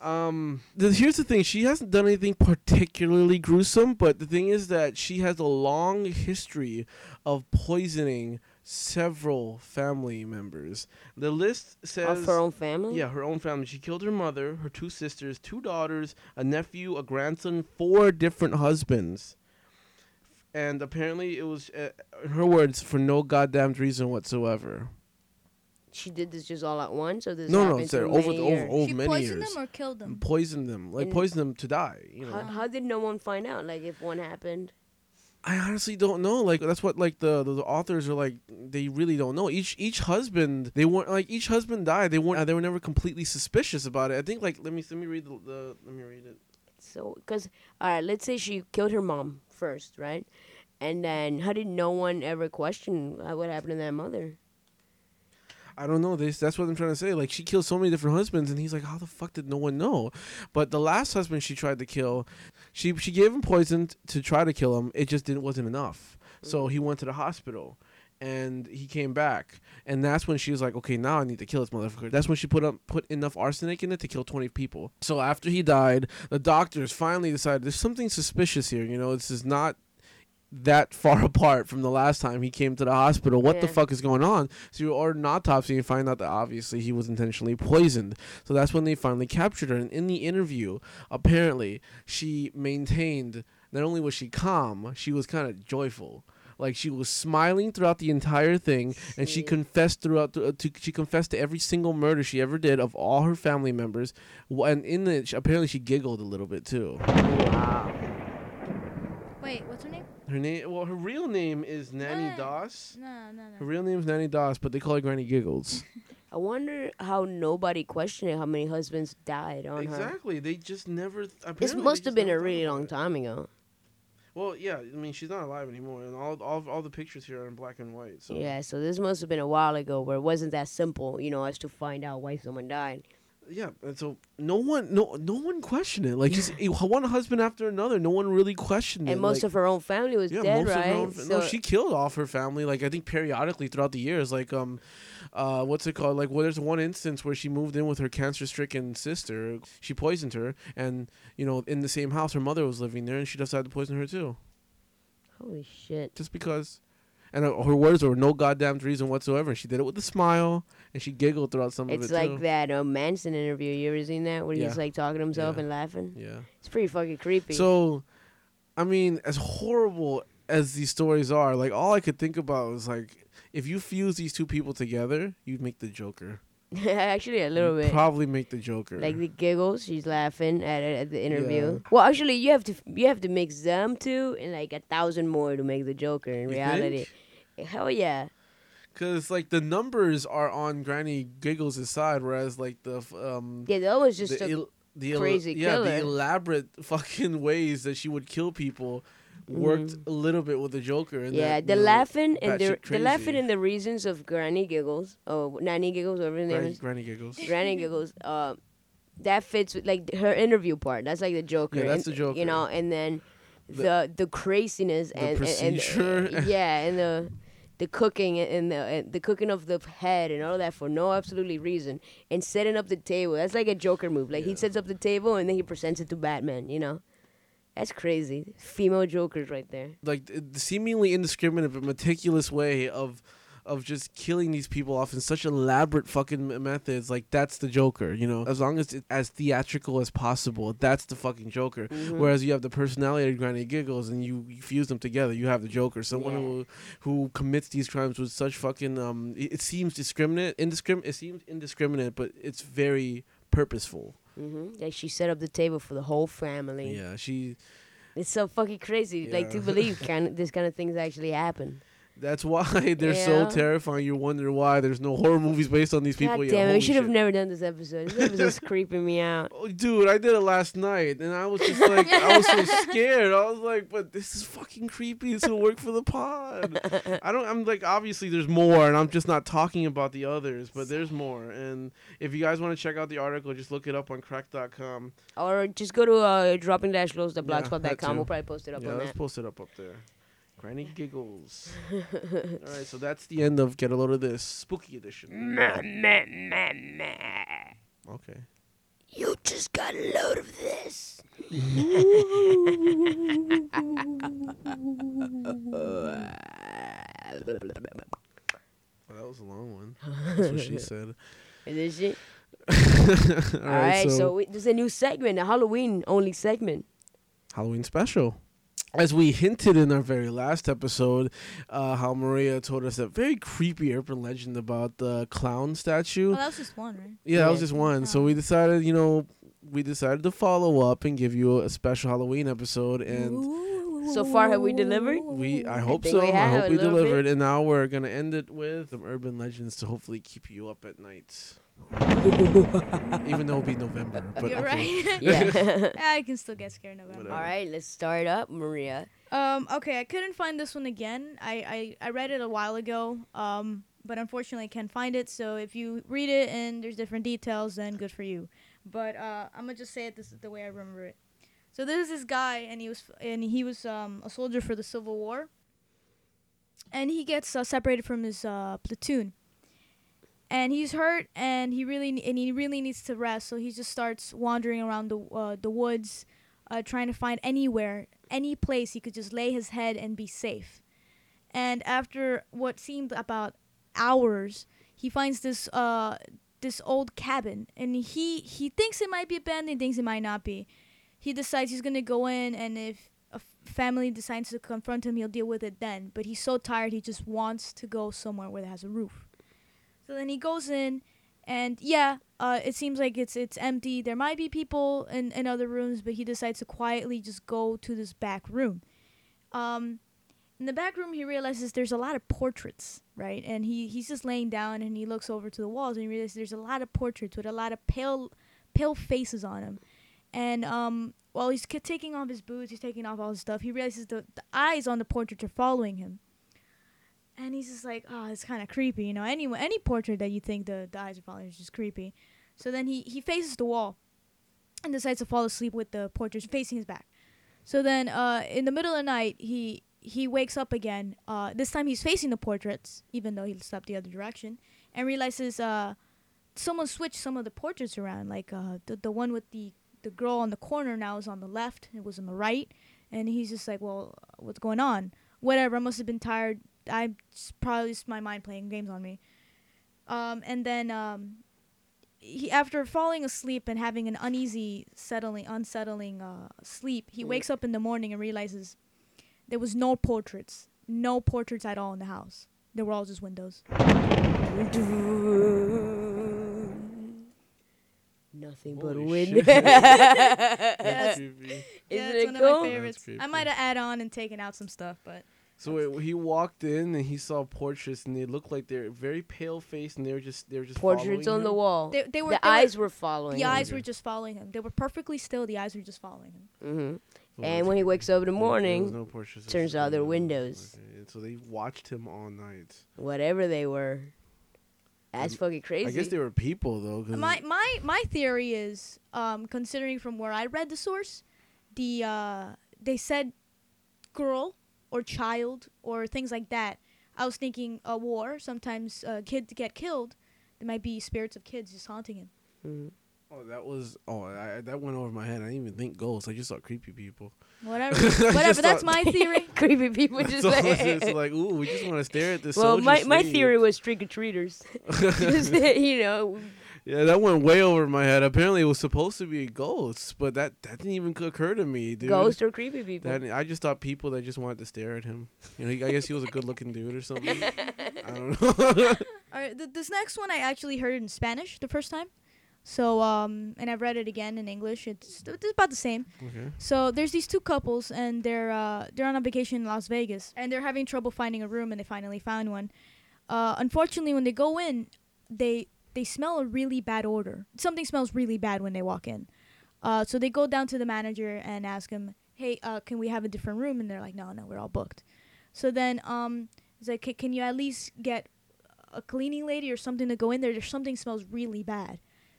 Um, the, here's the thing: she hasn't done anything particularly gruesome, but the thing is that she has a long history of poisoning several family members. The list says Of her own family. Yeah, her own family. She killed her mother, her two sisters, two daughters, a nephew, a grandson, four different husbands. And apparently, it was, uh, in her words, for no goddamn reason whatsoever. She did this just all at once, or this No, no, happened it's uh, through over many the over, years? over she many poisoned years. them or killed them? Poisoned them, like And- poisoned them to die. You know. How, how did no one find out? Like, if one happened. I honestly don't know. Like that's what like the, the the authors are like. They really don't know. Each each husband they weren't like each husband died. They weren't. They were never completely suspicious about it. I think like let me let me read the, the let me read it. So, because, all right, let's say she killed her mom first, right? And then, how did no one ever question uh, what happened to that mother? I don't know. This that's what I'm trying to say. Like she killed so many different husbands, and he's like, how the fuck did no one know? But the last husband she tried to kill, she she gave him poison t- to try to kill him. It just didn't wasn't enough. So mm. he went to the hospital. And he came back, and that's when she was like, "Okay, now I need to kill this motherfucker." That's when she put up put enough arsenic in it to kill twenty people. So after he died, the doctors finally decided there's something suspicious here. You know, this is not that far apart from the last time he came to the hospital. What the fuck is going on? So you order an autopsy and find out that obviously he was intentionally poisoned. So that's when they finally captured her. And in the interview, apparently she maintained not only was she calm, she was kind of joyful. Like she was smiling throughout the entire thing, and she confessed throughout. The, to, she confessed to every single murder she ever did of all her family members. And in the sh- apparently she giggled a little bit too. Wow. Wait, what's her name? Her name, well, her real name is Nanny What? Doss. No, no, Her no. real name is Nanny Doss, but they call her Granny Giggles. I wonder how nobody questioned how many husbands died on her. exactly. They just never. This apparently they must just have been never a thought really about long it. time ago. Well, yeah. I mean, she's not alive anymore, and all all, all the pictures here are in black and white. So Yeah, so this must have been a while ago where it wasn't that simple, you know, as to find out why someone died. Yeah. And so no one, no, no one questioned it. Like just one husband after another. No one really questioned it. And most like, of her own family was yeah, dead, most right? of her own, so no, she killed off her family. Like I think periodically throughout the years. Like um, uh, what's it called? Like well, there's one instance where she moved in with her cancer-stricken sister. She poisoned her, and you know, in the same house, her mother was living there, and she decided to poison her too, holy shit. just because. And uh, her words were no goddamn reason whatsoever. She did it with a smile, and she giggled throughout some It's of it It's like too. that uh, Manson interview. You ever seen that? Where Yeah. he's like talking to himself Yeah. and laughing? Yeah. It's pretty fucking creepy. So, I mean, as horrible as these stories are, like all I could think about was like, if you fuse these two people together, you'd make the Joker. actually, a little You'd bit. Probably make the Joker. Like the giggles, she's laughing at it at the interview. Yeah. Well, actually, you have to you have to mix them two and like a thousand more to make the Joker in You reality. think? Hell yeah. Cause like the numbers are on Granny Giggles' side, whereas like the um Yeah, that was just the a, el- the crazy yeah killer. the elaborate fucking ways that she would kill people worked Mhm. a little bit with the Joker. And yeah. that, The know, laughing and the the laughing and the reasons of Granny Giggles, oh Nanny Giggles, whatever her name Granny, is, Granny Giggles. Granny Giggles. Uh, that fits with like her interview part. That's like the Joker. Yeah, that's and, the Joker. You know, and then The- the the, craziness the and, and- and yeah, and the the cooking and the and the cooking of the head and all that for no absolutely reason and setting up the table. That's like a Joker move. Like he sets up the table and then he presents it to Batman. You know, that's crazy. Female Jokers right there. like the seemingly indiscriminate but meticulous way of of just killing these people off in such elaborate fucking methods like that's the joker you know as long as it's as theatrical as possible that's the fucking joker Mhm. whereas you have the personality of granny giggles and you, you fuse them together you have the joker someone Yeah. who who commits these crimes with such fucking um it, it seems discriminate indiscriminate it seems indiscriminate but it's very purposeful hmm Like she set up the table for the whole family. yeah she It's so fucking crazy. Like to believe kind this kind of things actually happen. That's why they're Yeah. so terrifying you wonder why there's no horror movies based on these people God Yeah, damn it! We should have never done this episode. This episode's creeping me out. Oh, dude, I did it last night, and I was just like, I was so scared. I was like, but this is fucking creepy. This will work for the pod. I don't. I'm like, obviously, there's more, and I'm just not talking about the others, but there's more. And if you guys want to check out the article, just look it up on cracked.com. Or just go to uh, dropping dash loads the Yeah, that blogspot.com. too. We'll probably post it up yeah, on let's that. post it up up there. Granny giggles. All right, so that's the end of get a load of this spooky edition. Okay. You just got a load of this. Well, that was a long one. That's what she said. Is this it? All All right, so, we, there's a new segment, a Halloween only segment. Halloween special. As we hinted in our very last episode, uh, how Maria told us that very creepy urban legend about the clown statue. Oh, that was just one, right? Yeah, that was just one. So Oh. we decided, you know, we decided to follow up and give you a special Halloween episode. And So far, have we delivered? we, I hope think so. I hope we delivered. bit. And now we're gonna end it with some urban legends to hopefully keep you up at night. Even though it'll be November. But You're okay. right. Yeah. I can still get scared in November. Whatever. All right, let's start up, Maria. Um, okay, I couldn't find this one again. I, I, I read it a while ago, um, but unfortunately I can't find it. So if you read it and there's different details, then good for you. But uh, I'm gonna just say it this is the way I remember it. So this is this guy, and he was and he was um, a soldier for the Civil War, and he gets uh, separated from his uh, platoon, and he's hurt, and he really and he really needs to rest. So he just starts wandering around the uh, the woods, uh, trying to find anywhere any place he could just lay his head and be safe. And after what seemed about hours, he finds this uh this old cabin, and he he thinks it might be abandoned, thinks it might not be. He decides he's gonna go in, and if a family decides to confront him, he'll deal with it then. But he's so tired, he just wants to go somewhere where it has a roof. So then he goes in, and yeah, uh, it seems like it's it's empty. There might be people in, in other rooms, but he decides to quietly just go to this back room. Um, in the back room, he realizes there's a lot of portraits, right? And he, he's just laying down and he looks over to the walls and he realizes there's a lot of portraits with a lot of pale pale faces on them. And um, while he's taking off his boots, he's taking off all his stuff. He realizes the, the eyes on the portraits are following him. And he's just like, oh, it's kind of creepy, you know. Any any portrait that you think the, the eyes are following is just creepy. So then he, he faces the wall and decides to fall asleep with the portraits facing his back. So then uh, in the middle of the night, he he wakes up again. Uh, this time he's facing the portraits, even though he slept the other direction, and realizes uh, someone switched some of the portraits around. Like uh, the the one with the the girl on the corner now is on the left. It was on the right, and he's just like, well, what's going on? Whatever. I must have been tired. I it's probably just my mind playing games on me. Um, and then um, he after falling asleep and having an uneasy, settling, unsettling uh, sleep, he Mm. wakes up in the morning and realizes there was no portraits, no portraits at all in the house. They were all just windows. Nothing but Holy wind. shit. Yes. That's creepy. yeah, Isn't it's it one cool? of my favorites. I might have add on and taken out some stuff, but So wait, he walked in and he saw portraits and they looked like they're very pale faced and they were just they were just Portraits following on the wall. they, they were the they eyes were following. the him. eyes were just following him. They were perfectly still. The eyes were just following him. hmm So And when he wakes up in the there- there was morning, no turns out they're windows. Okay, so they watched him all night. whatever they were, that's fucking crazy. I guess they were people though. 'cause My my my theory is, um, considering from where I read the source, the uh, they said girl or child or things like that. I was thinking a war. Sometimes uh, kids get killed. There might be spirits of kids just haunting him. Mhm. oh, that was oh I, that went over my head. I didn't even think ghosts. I just saw creepy people. Whatever. Whatever. That's my theory. Creepy people just so like. it's just like ooh, we just want to stare at this. well, soldier my my sleep. theory was trick or treaters. You know, Yeah, that went way over my head. Apparently, it was supposed to be ghosts, but that that didn't even occur to me, dude. ghost or creepy people. That, I just thought people that just wanted to stare at him. You know, I guess he was a good-looking dude or something. I don't know. All right. Th- this next one I actually heard in Spanish the first time. So um, and I've read it again in English. It's, it's about the same. okay. So there's these two couples, and they're uh, they're on a vacation in Las Vegas, and they're having trouble finding a room, and they finally found one. Uh, unfortunately, when they go in, they they smell a really bad odor. Something smells really bad when they walk in. Uh, so they go down to the manager and ask him, "Hey, uh, can we have a different room?" And they're like, "No, no, we're all booked." So then um, it's like, "Can you at least get a cleaning lady or something to go in there? There's something smells really bad."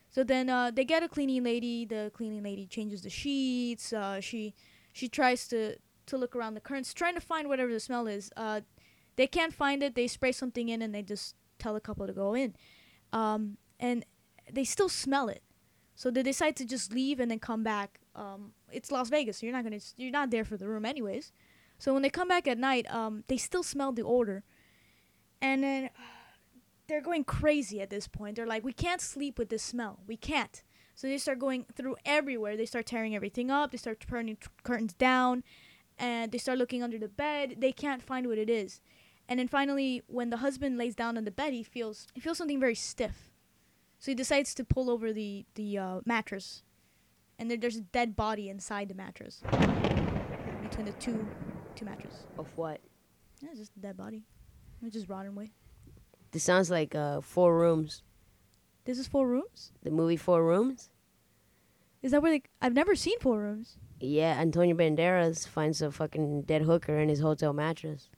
So then uh, they get a cleaning lady. The cleaning lady changes the sheets. Uh, she she tries to to look around the curtains, trying to find whatever the smell is. Uh, they can't find it. They spray something in, and they just tell the couple to go in. Um, and they still smell it. So they decide to just leave and then come back. Um, it's Las Vegas, so you're not gonna you're not there for the room anyways. So when they come back at night, um, they still smell the odor, and then they're going crazy at this point. They're like, we can't sleep with this smell. We can't. So they start going through everywhere. They start tearing everything up. They start turning t- curtains down, and they start looking under the bed. They can't find what it is. And then finally, when the husband lays down on the bed, he feels he feels something very stiff. So he decides to pull over the the uh, mattress, and there, there's a dead body inside the mattress between the two two mattresses. Of what? Yeah, it's just a dead body. It's just rotting away. This sounds like uh, Four Rooms. This is four rooms. The movie Four Rooms. Is that where they? I've never seen four rooms. Yeah, Antonio Banderas finds a fucking dead hooker in his hotel mattress.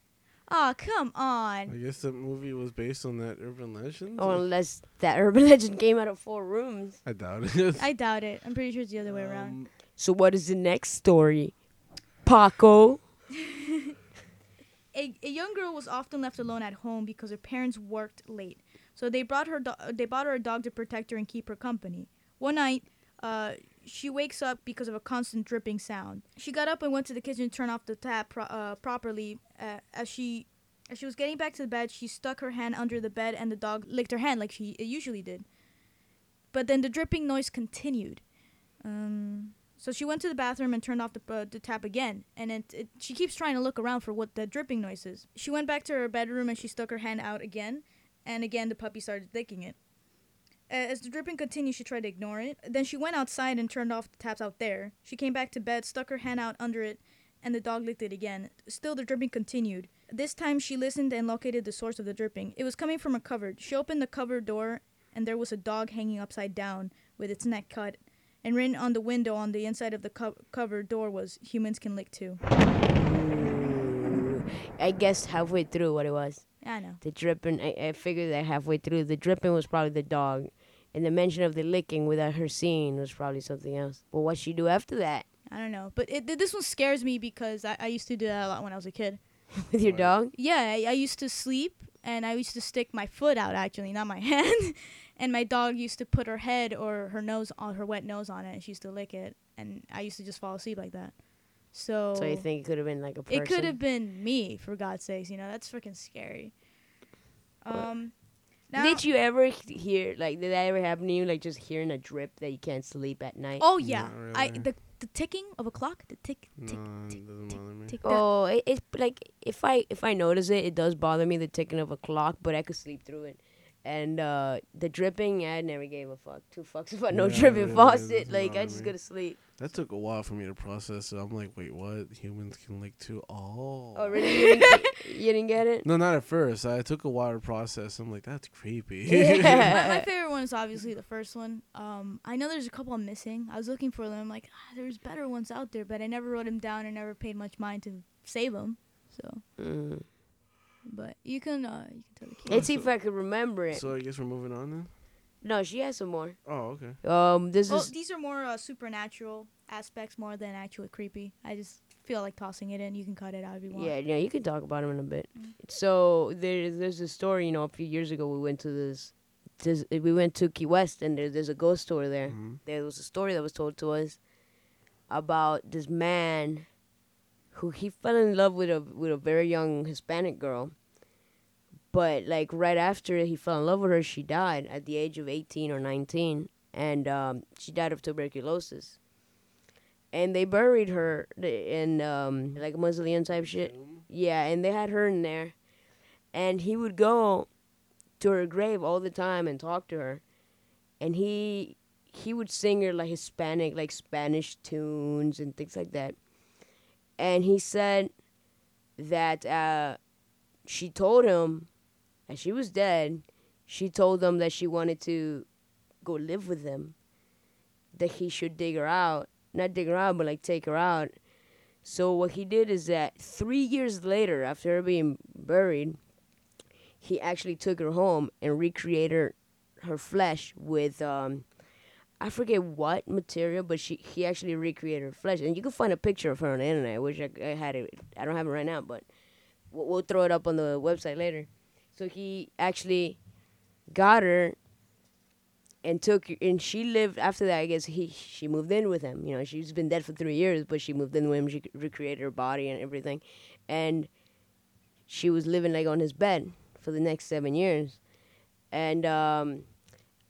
Oh come on. I guess that movie was based on that urban legend. Oh, unless that urban legend came out of Four Rooms. I doubt it. I doubt it. I'm pretty sure it's the other way around. Um, So what is the next story? Paco. a, a young girl was often left alone at home because her parents worked late. So they brought her do- they bought her a dog to protect her and keep her company. One night, uh, she wakes up because of a constant dripping sound. She got up and went to the kitchen to turn off the tap pro- uh, properly. Uh, as she as she was getting back to the bed, she stuck her hand under the bed and the dog licked her hand like she usually did. But then the dripping noise continued. Um, so she went to the bathroom and turned off the, uh, the tap again, and it, it, she keeps trying to look around for what the dripping noise is. She went back to her bedroom and she stuck her hand out again, and again the puppy started licking it. As the dripping continued, she tried to ignore it. Then she went outside and turned off the taps out there. She came back to bed, stuck her hand out under it, and the dog licked it again. Still, the dripping continued. This time, she listened and located the source of the dripping. It was coming from a cupboard. She opened the cupboard door, and there was a dog hanging upside down with its neck cut. And written on the window on the inside of the co- cupboard door was "Humans can lick too." I guessed halfway through what it was. I know. The dripping, I, I figured that halfway through, the dripping was probably the dog. And the mention of the licking without her seeing was probably something else. But what she do after that I don't know, but it, this one scares me because I, I used to do that a lot when I was a kid. with your dog? Yeah, I, I used to sleep and I used to stick my foot out actually, not my hand. and my dog used to put her head or her nose on her wet nose on it, and she used to lick it. And I used to just fall asleep like that. So, So you think it could have been like a person? it could have been me, for God's sakes. You know, that's freaking scary. Um, now, did you ever hear like did that ever happen to you? Like just hearing a drip that you can't sleep at night? Oh yeah, Not I the the ticking of a clock, the tick no, tick it tick doesn't tick bother me. tick. Oh, it, it's like if I if I notice it, it does bother me the ticking of a clock, but I could sleep through it. And uh the dripping, I never gave a fuck. Two fucks about no Yeah, dripping yeah, faucet. it doesn't Like I bother just me. go to sleep. That took a while for me to process it. I'm like, wait, what? Humans can lick too? Oh. Oh really? You didn't, get, you didn't get it? No, not at first. I took a while to process. I'm like, that's creepy. Yeah. my, my favorite one is obviously the first one. Um, I know there's a couple I'm missing. I was looking for them. I'm like, ah, there's better ones out there, but I never wrote them down. I never paid much mind to save them. So, Mm. But you can, uh, you can tell the kids. Let's see if I can remember it. so I guess we're moving on then. No, she has some more. Oh, okay. Um, this well, is these are more uh, supernatural aspects more than actually creepy. I just feel like tossing it in. You can cut it out if you want. yeah, yeah. You can talk about him in a bit. Mm. So there's there's a story. You know, a few years ago we went to this. this we went to Key West and there, there's a ghost store there. Mhm. there was a story that was told to us about this man who he fell in love with a with a very young Hispanic girl. But like right after he fell in love with her, she died at the age of 18 or 19 and um, she died of tuberculosis. And they buried her in um, like mausoleum type shit. Yeah, and they had her in there. And he would go to her grave all the time and talk to her. And he he would sing her like Hispanic, like Spanish tunes and things like that. And he said that uh, she told him, as she was dead, she told him that she wanted to go live with him. That he should dig her out, not dig her out, but like take her out. So what he did is that three years later, after her being buried, he actually took her home and recreated her flesh with um, I forget what material, but she he actually recreated her flesh, and you can find a picture of her on the internet. I wish I, I had it. I don't have it right now, but we'll, we'll throw it up on the website later. So he actually got her and took and she lived after that. I guess he she moved in with him. You know, she's been dead for three years, but she moved in with him. She recreated her body and everything, and she was living like on his bed for the next seven years, and um,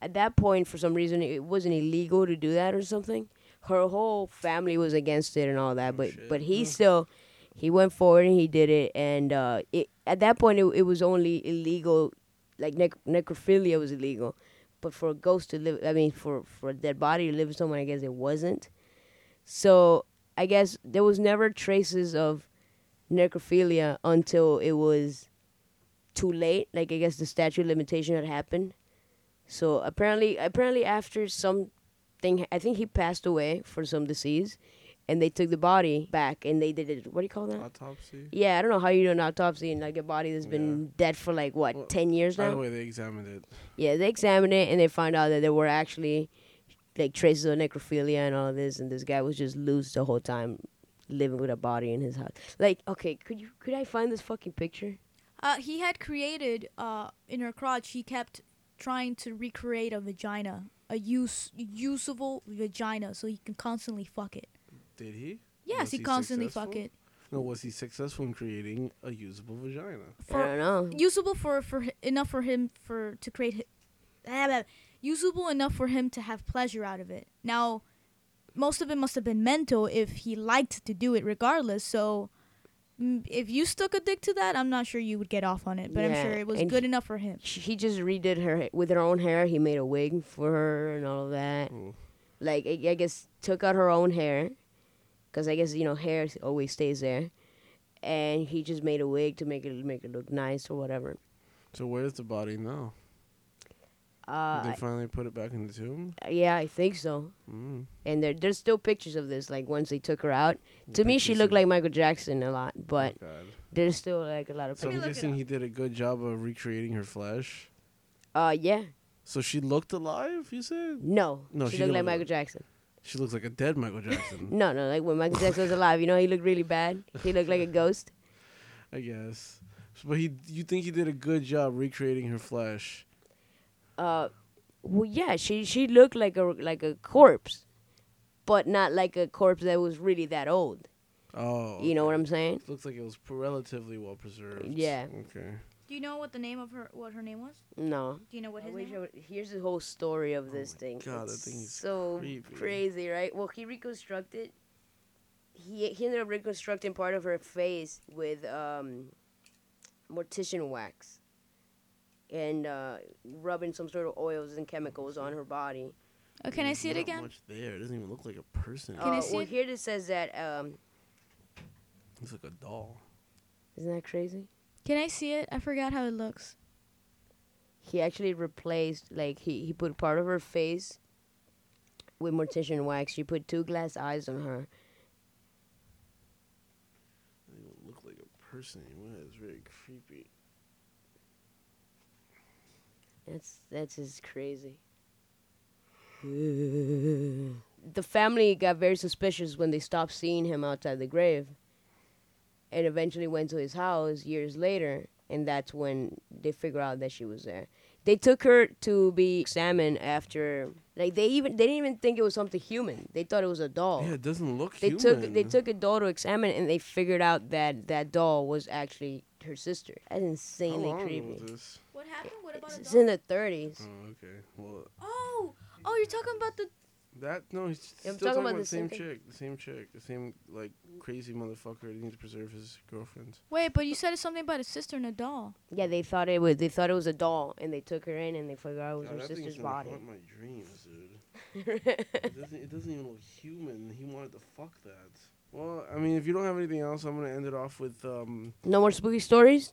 at that point, for some reason, it wasn't illegal to do that or something. Her whole family was against it and all that, but shit. but he still he went forward and he did it, and uh, it at that point it, it was only illegal, like nec- necrophilia was illegal, but for a ghost to live, I mean for for a dead body to live with someone, I guess it wasn't. So I guess there was never traces of necrophilia until it was too late. Like I guess the statute of limitation had happened. So apparently, apparently after something, I think he passed away for some disease, and they took the body back and they did it. What do you call that? Autopsy. Yeah, I don't know how you do an autopsy and like a body that's been dead for like what Well, ten years By the now. way, they examined it. Yeah, they examined it and they found out that there were actually like traces of necrophilia and all of this, and this guy was just loose the whole time, living with a body in his house. Like, okay, could you could I find this fucking picture? Uh, he had created uh, in her crotch. He kept trying to recreate a vagina, a use usable vagina, so he can constantly fuck it. Did he? Yes, Was he, he constantly fuck it. No, was he successful in creating a usable vagina? I don't know. usable for for enough for him for to create hi- blah, usable enough for him to have pleasure out of it. Now, most of it must have been mental if he liked to do it regardless. So, if you stuck a dick to that, I'm not sure you would get off on it. But I'm sure it was and good he- enough for him. She, he just redid her with her own hair. He made a wig for her and all of that. Oh. Like I, I guess took out her own hair, because I guess you know hair always stays there, and he just made a wig to make it make it look nice or whatever. So where's the body now? Uh, they finally put it back in the tomb? yeah, I think so. Mm. And there, there's still pictures of this. Like once they took her out, The to me she looked like Michael Jackson a lot. But Oh, there's still like a lot of So I'm guessing he did a good job of recreating her flesh. uh, yeah, So she looked alive. You said no, No, she, she looked like Michael Jackson. she looks like a dead Michael Jackson. No, no, like when Michael Jackson was alive, you know he looked really bad. He looked like a ghost. I guess. But he, you think he did a good job recreating her flesh? Uh well yeah she she looked like a like a corpse but not like a corpse that was really that old Oh, you know what i'm saying Looks like it was relatively well preserved. Yeah. Okay. Do you know what the name of her what her name was? no Do you know what I his name was? here's the whole story of this my thing God, that thing is so creepy. crazy right well he reconstructed he he ended up reconstructing part of her face with um mortician wax and uh, rubbing some sort of oils and chemicals on her body Oh, can I There's see it again? Much there. It doesn't even look like a person. Can I Uh, see well it? here it says that um It's like a doll. isn't that crazy Can I see it? I forgot how it looks. he actually replaced like he, he put part of her face with mortician wax. She put two glass eyes on her. It doesn't even look like a person anymore. It's very creepy. That's that's just crazy. the family got very suspicious when they stopped seeing him outside the grave, and eventually went to his house years later, and that's when they figured out that she was there. They took her to be examined after, like they even they didn't even think it was something human. They thought it was a doll. Yeah, it doesn't look they human. took they took a doll to examine and they figured out that that doll was actually her sister. That's insanely creepy. Was this? What happened? What It's, it's in the 30s. Oh, okay. Well, Oh, oh, you're talking about the. that no, he's Yeah, I'm still talking talking about about the the same same thing. chick, the same chick, the same like crazy motherfucker He needs to preserve his girlfriend. Wait, but you said something about a sister and a doll. Yeah, they thought it was they thought it was a doll and they took her in and they figured out it was God, her that thing's sister's gonna body. haunt my dreams, dude. it doesn't. It doesn't even look human. He wanted to fuck that. Well, I mean, if you don't have anything else, I'm gonna end it off with um. no more spooky stories?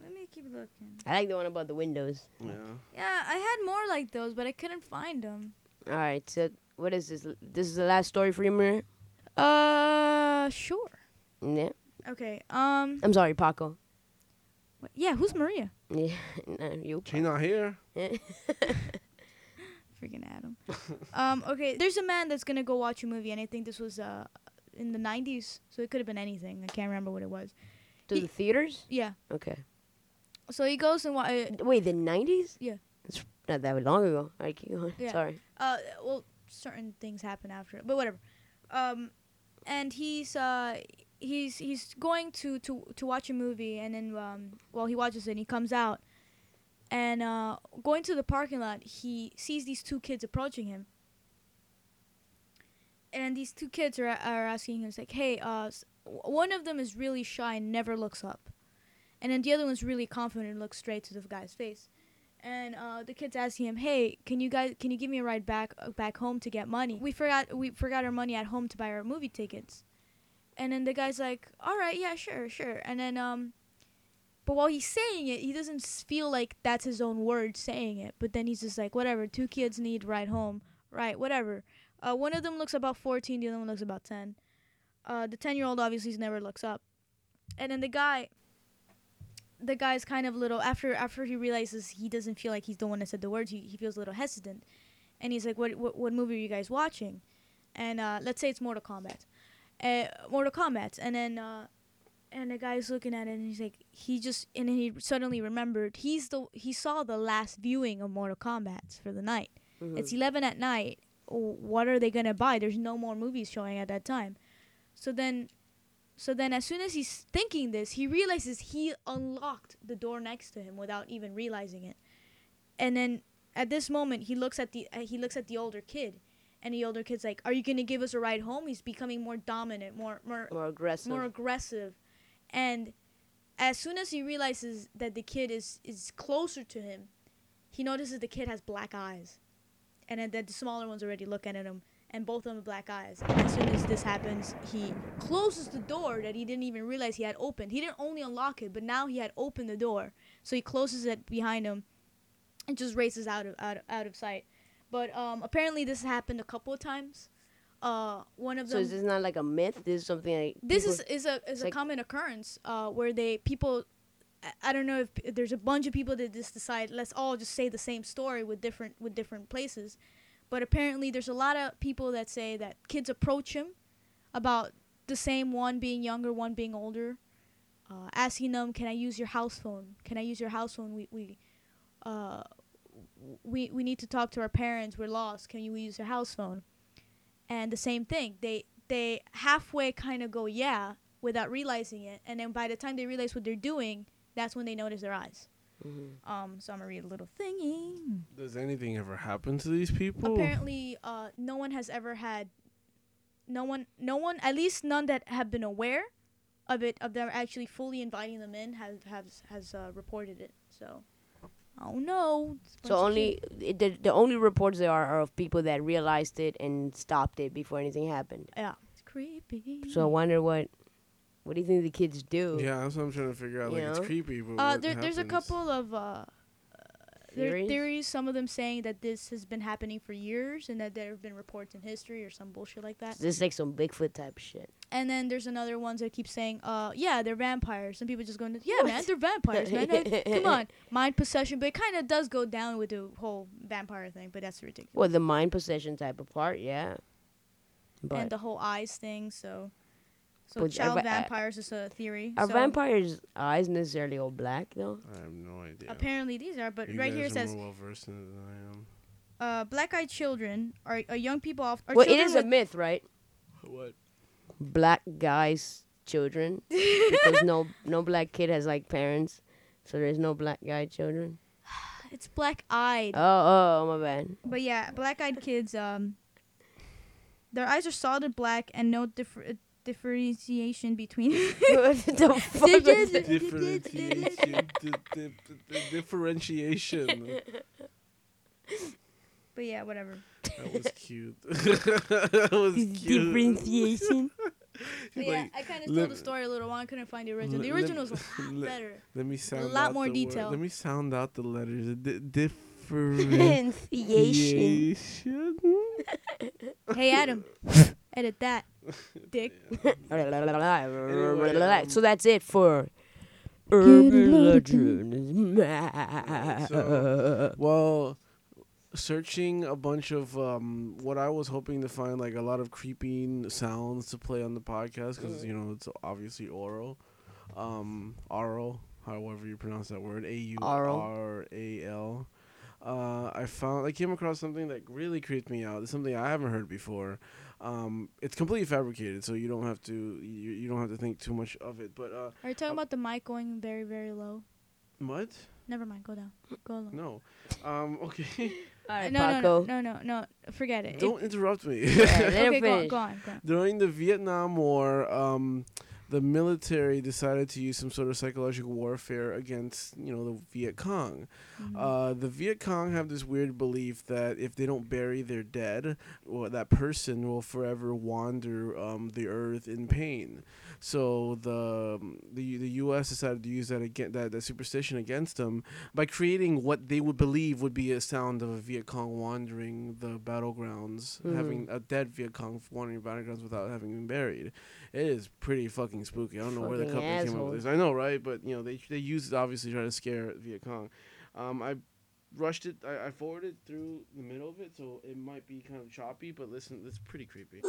Let me keep looking. I like the one about the windows. Yeah. Yeah, I had more like those, but I couldn't find them. All right, so what is this? This is the last story for you, Maria? Uh, sure. Yeah. Okay. Um. I'm sorry, Paco. wh- Yeah, who's Maria? Yeah, no, you. She not here. Freaking Adam. um. Okay. There's a man that's gonna go watch a movie, and I think this was uh in the '90s, so it could have been anything. I can't remember what it was. to He- the theaters? Yeah. Okay. So he goes and wa- uh, Wait, the 90s? Yeah. It's Not that long ago. All right, keep going. Yeah. Sorry. uh well certain things happen after but whatever um and he's uh he's he's going to to to watch a movie and then um well he watches it and he comes out and uh going to the parking lot he sees these two kids approaching him and these two kids are are asking him it's like hey uh one of them is really shy and never looks up and then the other one's really confident and looks straight to the guy's face and uh, the kid's asking him, "Hey, can you guys can you give me a ride back uh, back home to get money? We forgot we forgot our money at home to buy our movie tickets." And then the guy's like, "All right, yeah, sure, sure." And then um, but while he's saying it, he doesn't feel like that's his own word saying it. But then he's just like, "Whatever. Two kids need ride home, right? Whatever." Uh, one of them looks about 14, the other one looks about 10. Uh, the 10 year old obviously never looks up. And then the guy, the guy's kind of little after after he realizes he doesn't feel like he's the one that said the words. He, he feels a little hesitant, and he's like, "What what, what movie are you guys watching?" And uh, let's say it's Mortal Kombat, uh, Mortal Kombat, and then uh, and the guy's looking at it and he's like, he just and then he suddenly remembered he's the he saw the last viewing of Mortal Kombat for the night. Mhm. It's 11 at night. What are they going to buy? There's no more movies showing at that time. So then so then as soon as he's thinking this, he realizes he unlocked the door next to him without even realizing it. And then at this moment, he looks at the uh, he looks at the older kid and the older kid's like, "Are you going to give us a ride home?" He's becoming more dominant, more more More aggressive. more aggressive and as soon as he realizes that the kid is is closer to him he notices the kid has black eyes and then that the smaller one's already looking at him and both of them have black eyes. And as soon as this happens he closes the door that he didn't even realize he had opened. He didn't only unlock it but now he had opened the door. So he closes it behind him and just races out of out, of- out of sight. But um apparently this happened a couple of times. Uh one of them so them is this not like a myth? This is something like this is is a is a like- common occurrence uh, where they people I- don't know if there's a bunch of people that just decide let's all just say the same story with different with different places, but apparently there's a lot of people that say that kids approach him about the same one being younger, one being older, uh, asking them, "Can I use your house phone? Can I use your house phone? We we uh, we we need to talk to our parents. We're lost. Can you use your house phone?" And the same thing, they they halfway kind of go yeah without realizing it, and then by the time they realize what they're doing, that's when they notice their eyes. Mhm. Um, so I'm gonna read a little thingy. Does anything ever happen to these people? Apparently, uh, no one has ever had, no one, no one, at least none that have been aware of it, of them actually fully inviting them in, has has has uh, reported it. So, oh no. It's a So only it, the the only reports there are, are of people that realized it and stopped it before anything happened. yeah, it's creepy. So I wonder what what do you think the kids do? Yeah, that's what I'm trying to figure out. You Like, it's creepy, but Uh, what there, there's a couple of uh, there Theories? theories. Some of them saying that this has been happening for years, and that there have been reports in history or some bullshit like that. This is like some Bigfoot type shit. And then there's another ones that keep saying, uh, yeah, they're vampires. Some people just going, yeah, man, they're vampires, man. Hey, Come on, mind possession. But it kind of does go down with the whole vampire thing, but that's ridiculous. Well, the mind possession type of part, yeah. But and the whole eyes thing, so. So But are child va- uh, vampires is a theory. are so vampires' eyes necessarily all black though? I have no idea. Apparently these are, but You right guys here it says, more well versed than I am. uh, black-eyed children are, are young people off. Are well, it children is a myth, right? What? Black guys' children, because no no black kid has like parents, so there's no black guy children. It's black-eyed. Oh, oh, my bad. But yeah, black-eyed kids. Um, their eyes are solid black and no differ- differentiation between. the fuck was that? Differentiation. di- di- di- differentiation. but yeah, whatever. That was cute. that was cute. Differentiation. But yeah, Like, I kind of let- told the story a little while. I couldn't find the original. The original was a lot better. Let me sound lot out more the word. detail. Let me sound out the letters. Di- Differentiation. differentiation. hey, Adam, edit that, dick. so that's it for urban legends. So- Well, searching a bunch of um, what I was hoping to find, like a lot of creeping sounds to play on the podcast, because you know it's obviously oral, um, oral, however you pronounce that word, A U R A L. uh, I found I came across something that really creeped me out. It's something I haven't heard before. Um, it's completely fabricated, so you don't have to you, you don't have to think too much of it. But uh, Are you talking Oh. about the mic going very, very low? what? Never mind. Go down. Go low. No. Um, okay. All right, no, no, Paco. no, no, no, no. Forget it. don't interrupt me. Yeah, okay, go on, go on, go on. During the Vietnam War, um, the military decided to use some sort of psychological warfare against, you know, the Viet Cong. Mhm. Uh, the Viet Cong have this weird belief that if they don't bury their dead, well, that person will forever wander um, the earth in pain. So the um, the the U.S. decided to use that again that, that superstition against them by creating what they would believe would be a sound of a Viet Cong wandering the battlegrounds, Mhm. having a dead Viet Cong wandering the battlegrounds without having been buried. It is pretty fucking spooky. I don't know where the Fucking couple came up with this. I know, right? But you know, they they used it obviously to try to scare Viet Cong. Um, I rushed it. I, I forwarded through the middle of it, so it might be kind of choppy. But listen, it's pretty creepy.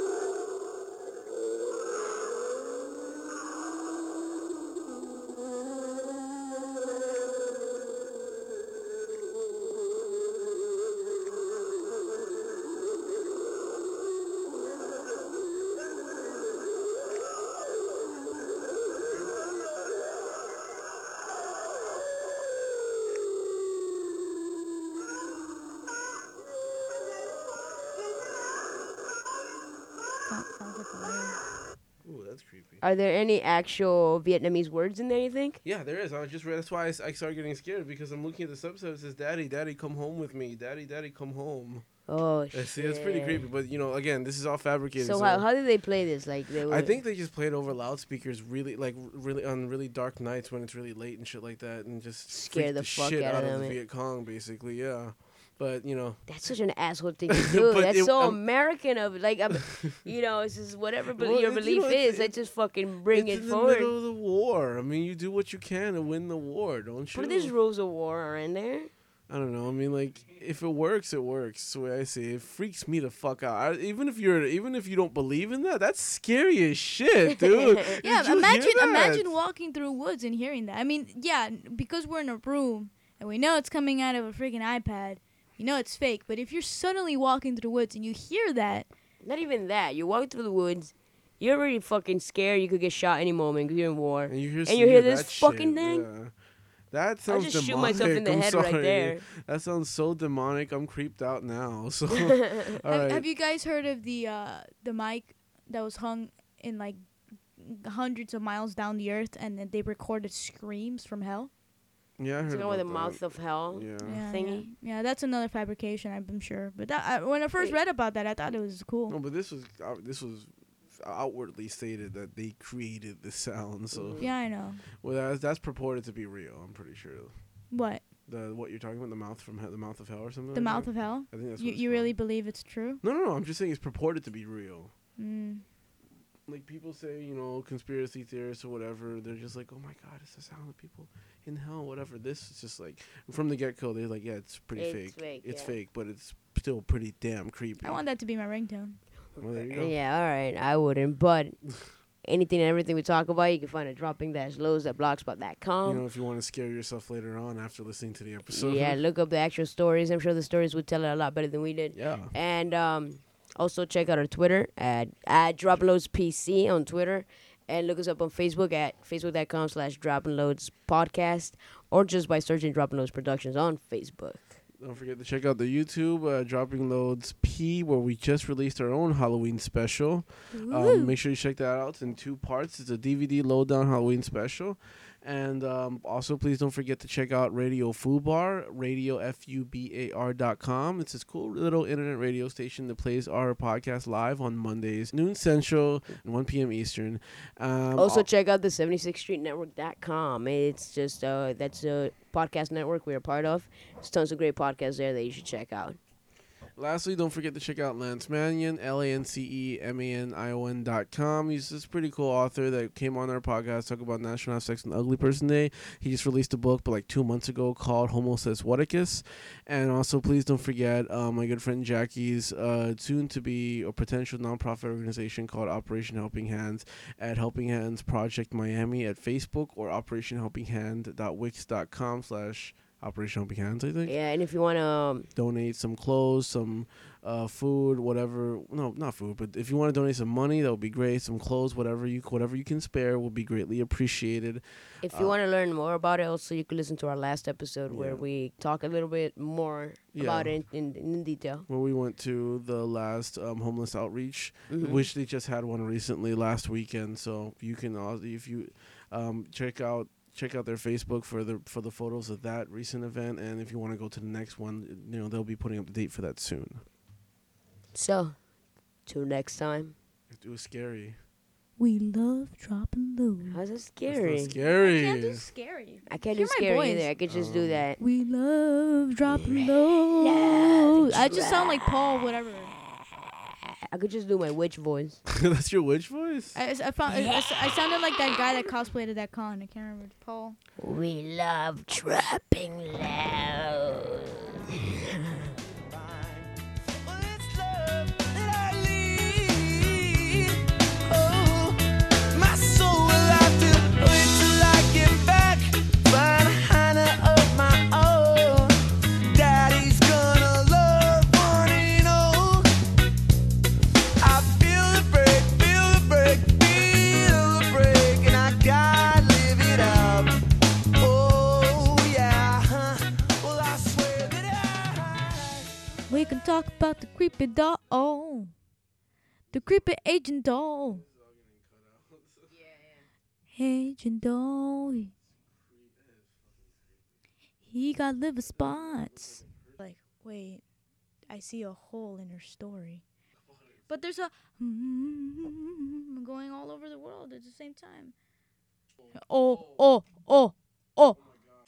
Are there any actual Vietnamese words in there? You think? Yeah, there is. I just read. That's why I started getting scared because I'm looking at the subset. It says, "Daddy, Daddy, come home with me. Daddy, Daddy, come home." Oh Uh, shit. See, that's pretty creepy. But you know, again, this is all fabricated. So how, how did they play this? Like they were. I think they just played over loudspeakers, really like really on really dark nights when it's really late and shit like that, and just Scare the the, fuck shit out out of of the eh? Viet Cong, basically. Yeah, but you know, That's such an asshole thing to do. That's it- so um, American of like I'm, you know, it's just whatever Well, your it- you belief know, is. Let's just fucking bring it's it in forward. the middle of the war. I mean, you do what you can to win the war, don't you? But there's rules of war are in there. I don't know. I mean, like, if it works, it works. The way I see it. It freaks me the fuck out. I, even if you're, even if you don't believe in that, that's scary as shit, dude. Yeah, Did imagine imagine walking through woods and hearing that. I mean, yeah, because we're in a room and we know it's coming out of a freaking iPad, you know it's fake. But if you're suddenly walking through the woods and you hear that, Not even that. You walk through the woods. You're already fucking scared. You could get shot any moment because you're in war. And you hear, And you hear that this fucking shit, thing? yeah. That I'll sounds just demonic. shoot myself in the I'm head sorry. right there. That sounds so demonic. I'm creeped out now. So, all have, right. have you guys heard of the uh, the mic that was hung in like hundreds of miles down the earth and then they recorded screams from hell? Yeah, I heard the one with the about mouth of hell. Yeah. Yeah, Thingy? Yeah. yeah, that's another fabrication, I'm sure. But that, I, when I first Wait. read about that, I thought it was cool. No, but this was uh, this was outwardly stated that they created the sound. So, Mhm. Yeah, I know. well, that's, that's purported to be real. I'm pretty sure. What? The what you're talking about, the mouth from he- the mouth of hell or something. The like mouth that? of hell? I think that's. You, what you called. really believe it's true? No, no, no. I'm just saying it's purported to be real. Mm. Like people say, you know, conspiracy theorists or whatever. They're just like, oh my god, it's the sound of people in hell, whatever. This is just like from the get go. They're like, yeah, it's pretty It's fake. fake, It's yeah. fake, but it's still pretty damn creepy. I want that to be my ringtone. Well, there you go. Yeah, all right. I wouldn't, but anything and everything we talk about, you can find at dropping dash loads at blogspot.com. you know, if you want to scare yourself later on after listening to the episode. yeah, look up the actual stories. I'm sure the stories would tell it a lot better than we did. yeah. And um, also check out our Twitter at, at droploadspc on Twitter. And look us up on Facebook at facebook.com slash droploads podcast or just by searching Dropping Loads Productions on Facebook. Don't forget to check out the YouTube, uh, Dropping Loads P, where we just released our own Halloween special. Um, make sure you check that out. It's in two parts. It's a DVD lowdown Halloween special. And um, also, please don't forget to check out Radio Fubar, radio F U B A R dot com. It's this cool little internet radio station that plays our podcast live on Mondays, noon Central, and 1 p.m. Eastern. Um, Also al- check out the 76th Street Network.com. It's just, uh, that's a podcast network we're a part of. There's tons of great podcasts there that you should check out. Lastly, don't forget to check out Lance Manion, L A N C E M A N I O N dot com. He's this pretty cool author that came on our podcast talk about National Sex and Ugly Person Day. He just released a book, but like two months ago, called Homo Says Whaticus. And also, please don't forget uh, my good friend Jackie's uh, soon to be a potential nonprofit organization called Operation Helping Hands at Helping Hands Project Miami at Facebook or Operation Helping Hand OperationHelpingHand.wix.com slash Operation Helping Hands. I think. Yeah, and if you want to, um, donate some clothes, some uh, food, whatever. No, not food, but if you want to donate some money, that would be great. Some clothes, whatever you whatever you can spare, will be greatly appreciated. if you Uh, want to learn more about it, also you can listen to our last episode Yeah. where we talk a little bit more about it in, in, detail. Where we went to the last um, homeless outreach, Mhm. which they just had one recently last weekend. So you can uh, if you um, check out check out their Facebook for the for the photos of that recent event, and if you want to go to the next one, you know they'll be putting up the date for that soon. So, till next time. It was scary. We love dropping low. How's that It's not scary? scary. Can't do scary. I can't Hear do scary voice. either. I could just do Um, that. We love dropping low. I just sound like Paul, whatever. I could just do my witch voice. That's your witch voice. I, I found I, I sounded like that guy that cosplayed at that con. I can't remember. Paul. We love trapping loud. The creepy agent doll. Agent doll. He got liver spots. Like, wait, I see a hole in her story. But there's a going all over the world at the same time. Oh, oh, oh, oh.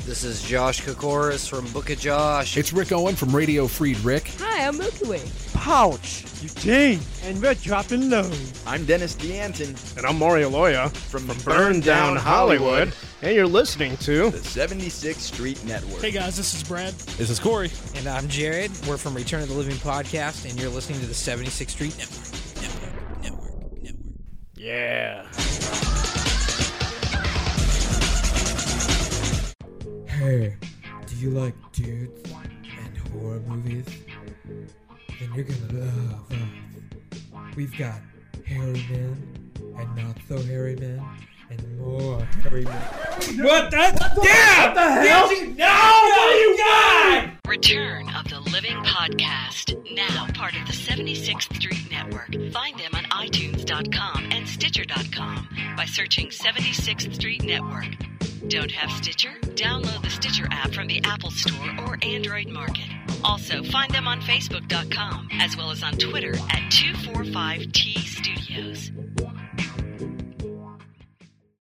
This is Josh Kokoris from Book of Josh. It's Rick Owen from Radio Freed Rick. Hi, I'm Milky Way. Pouch, Eugene, and we're dropping low. I'm Dennis DeAnton And I'm Mario Loya from, the Burn Down Hollywood, and you're listening to the 76th Street Network. Hey guys, this is Brad. This is Corey. And I'm Jared. We're from Return of the Living Podcast, and you're listening to the 76th Street Network. Network, network, network. Yeah. Hey, do you like dudes and horror movies? Then you're gonna love us. We've got hairy men and not so hairy men and more hairy men. What the? Damn! What the hell? you No! What do you got? Return of the Living Podcast, now part of the 76th Street Network. Find them on iTunes.com and Stitcher.com by searching 76th Street Network. Don't have Stitcher? Download the Stitcher app from the Apple Store or Android Market. Also, find them on Facebook.com as well as on Twitter at 245T Studios.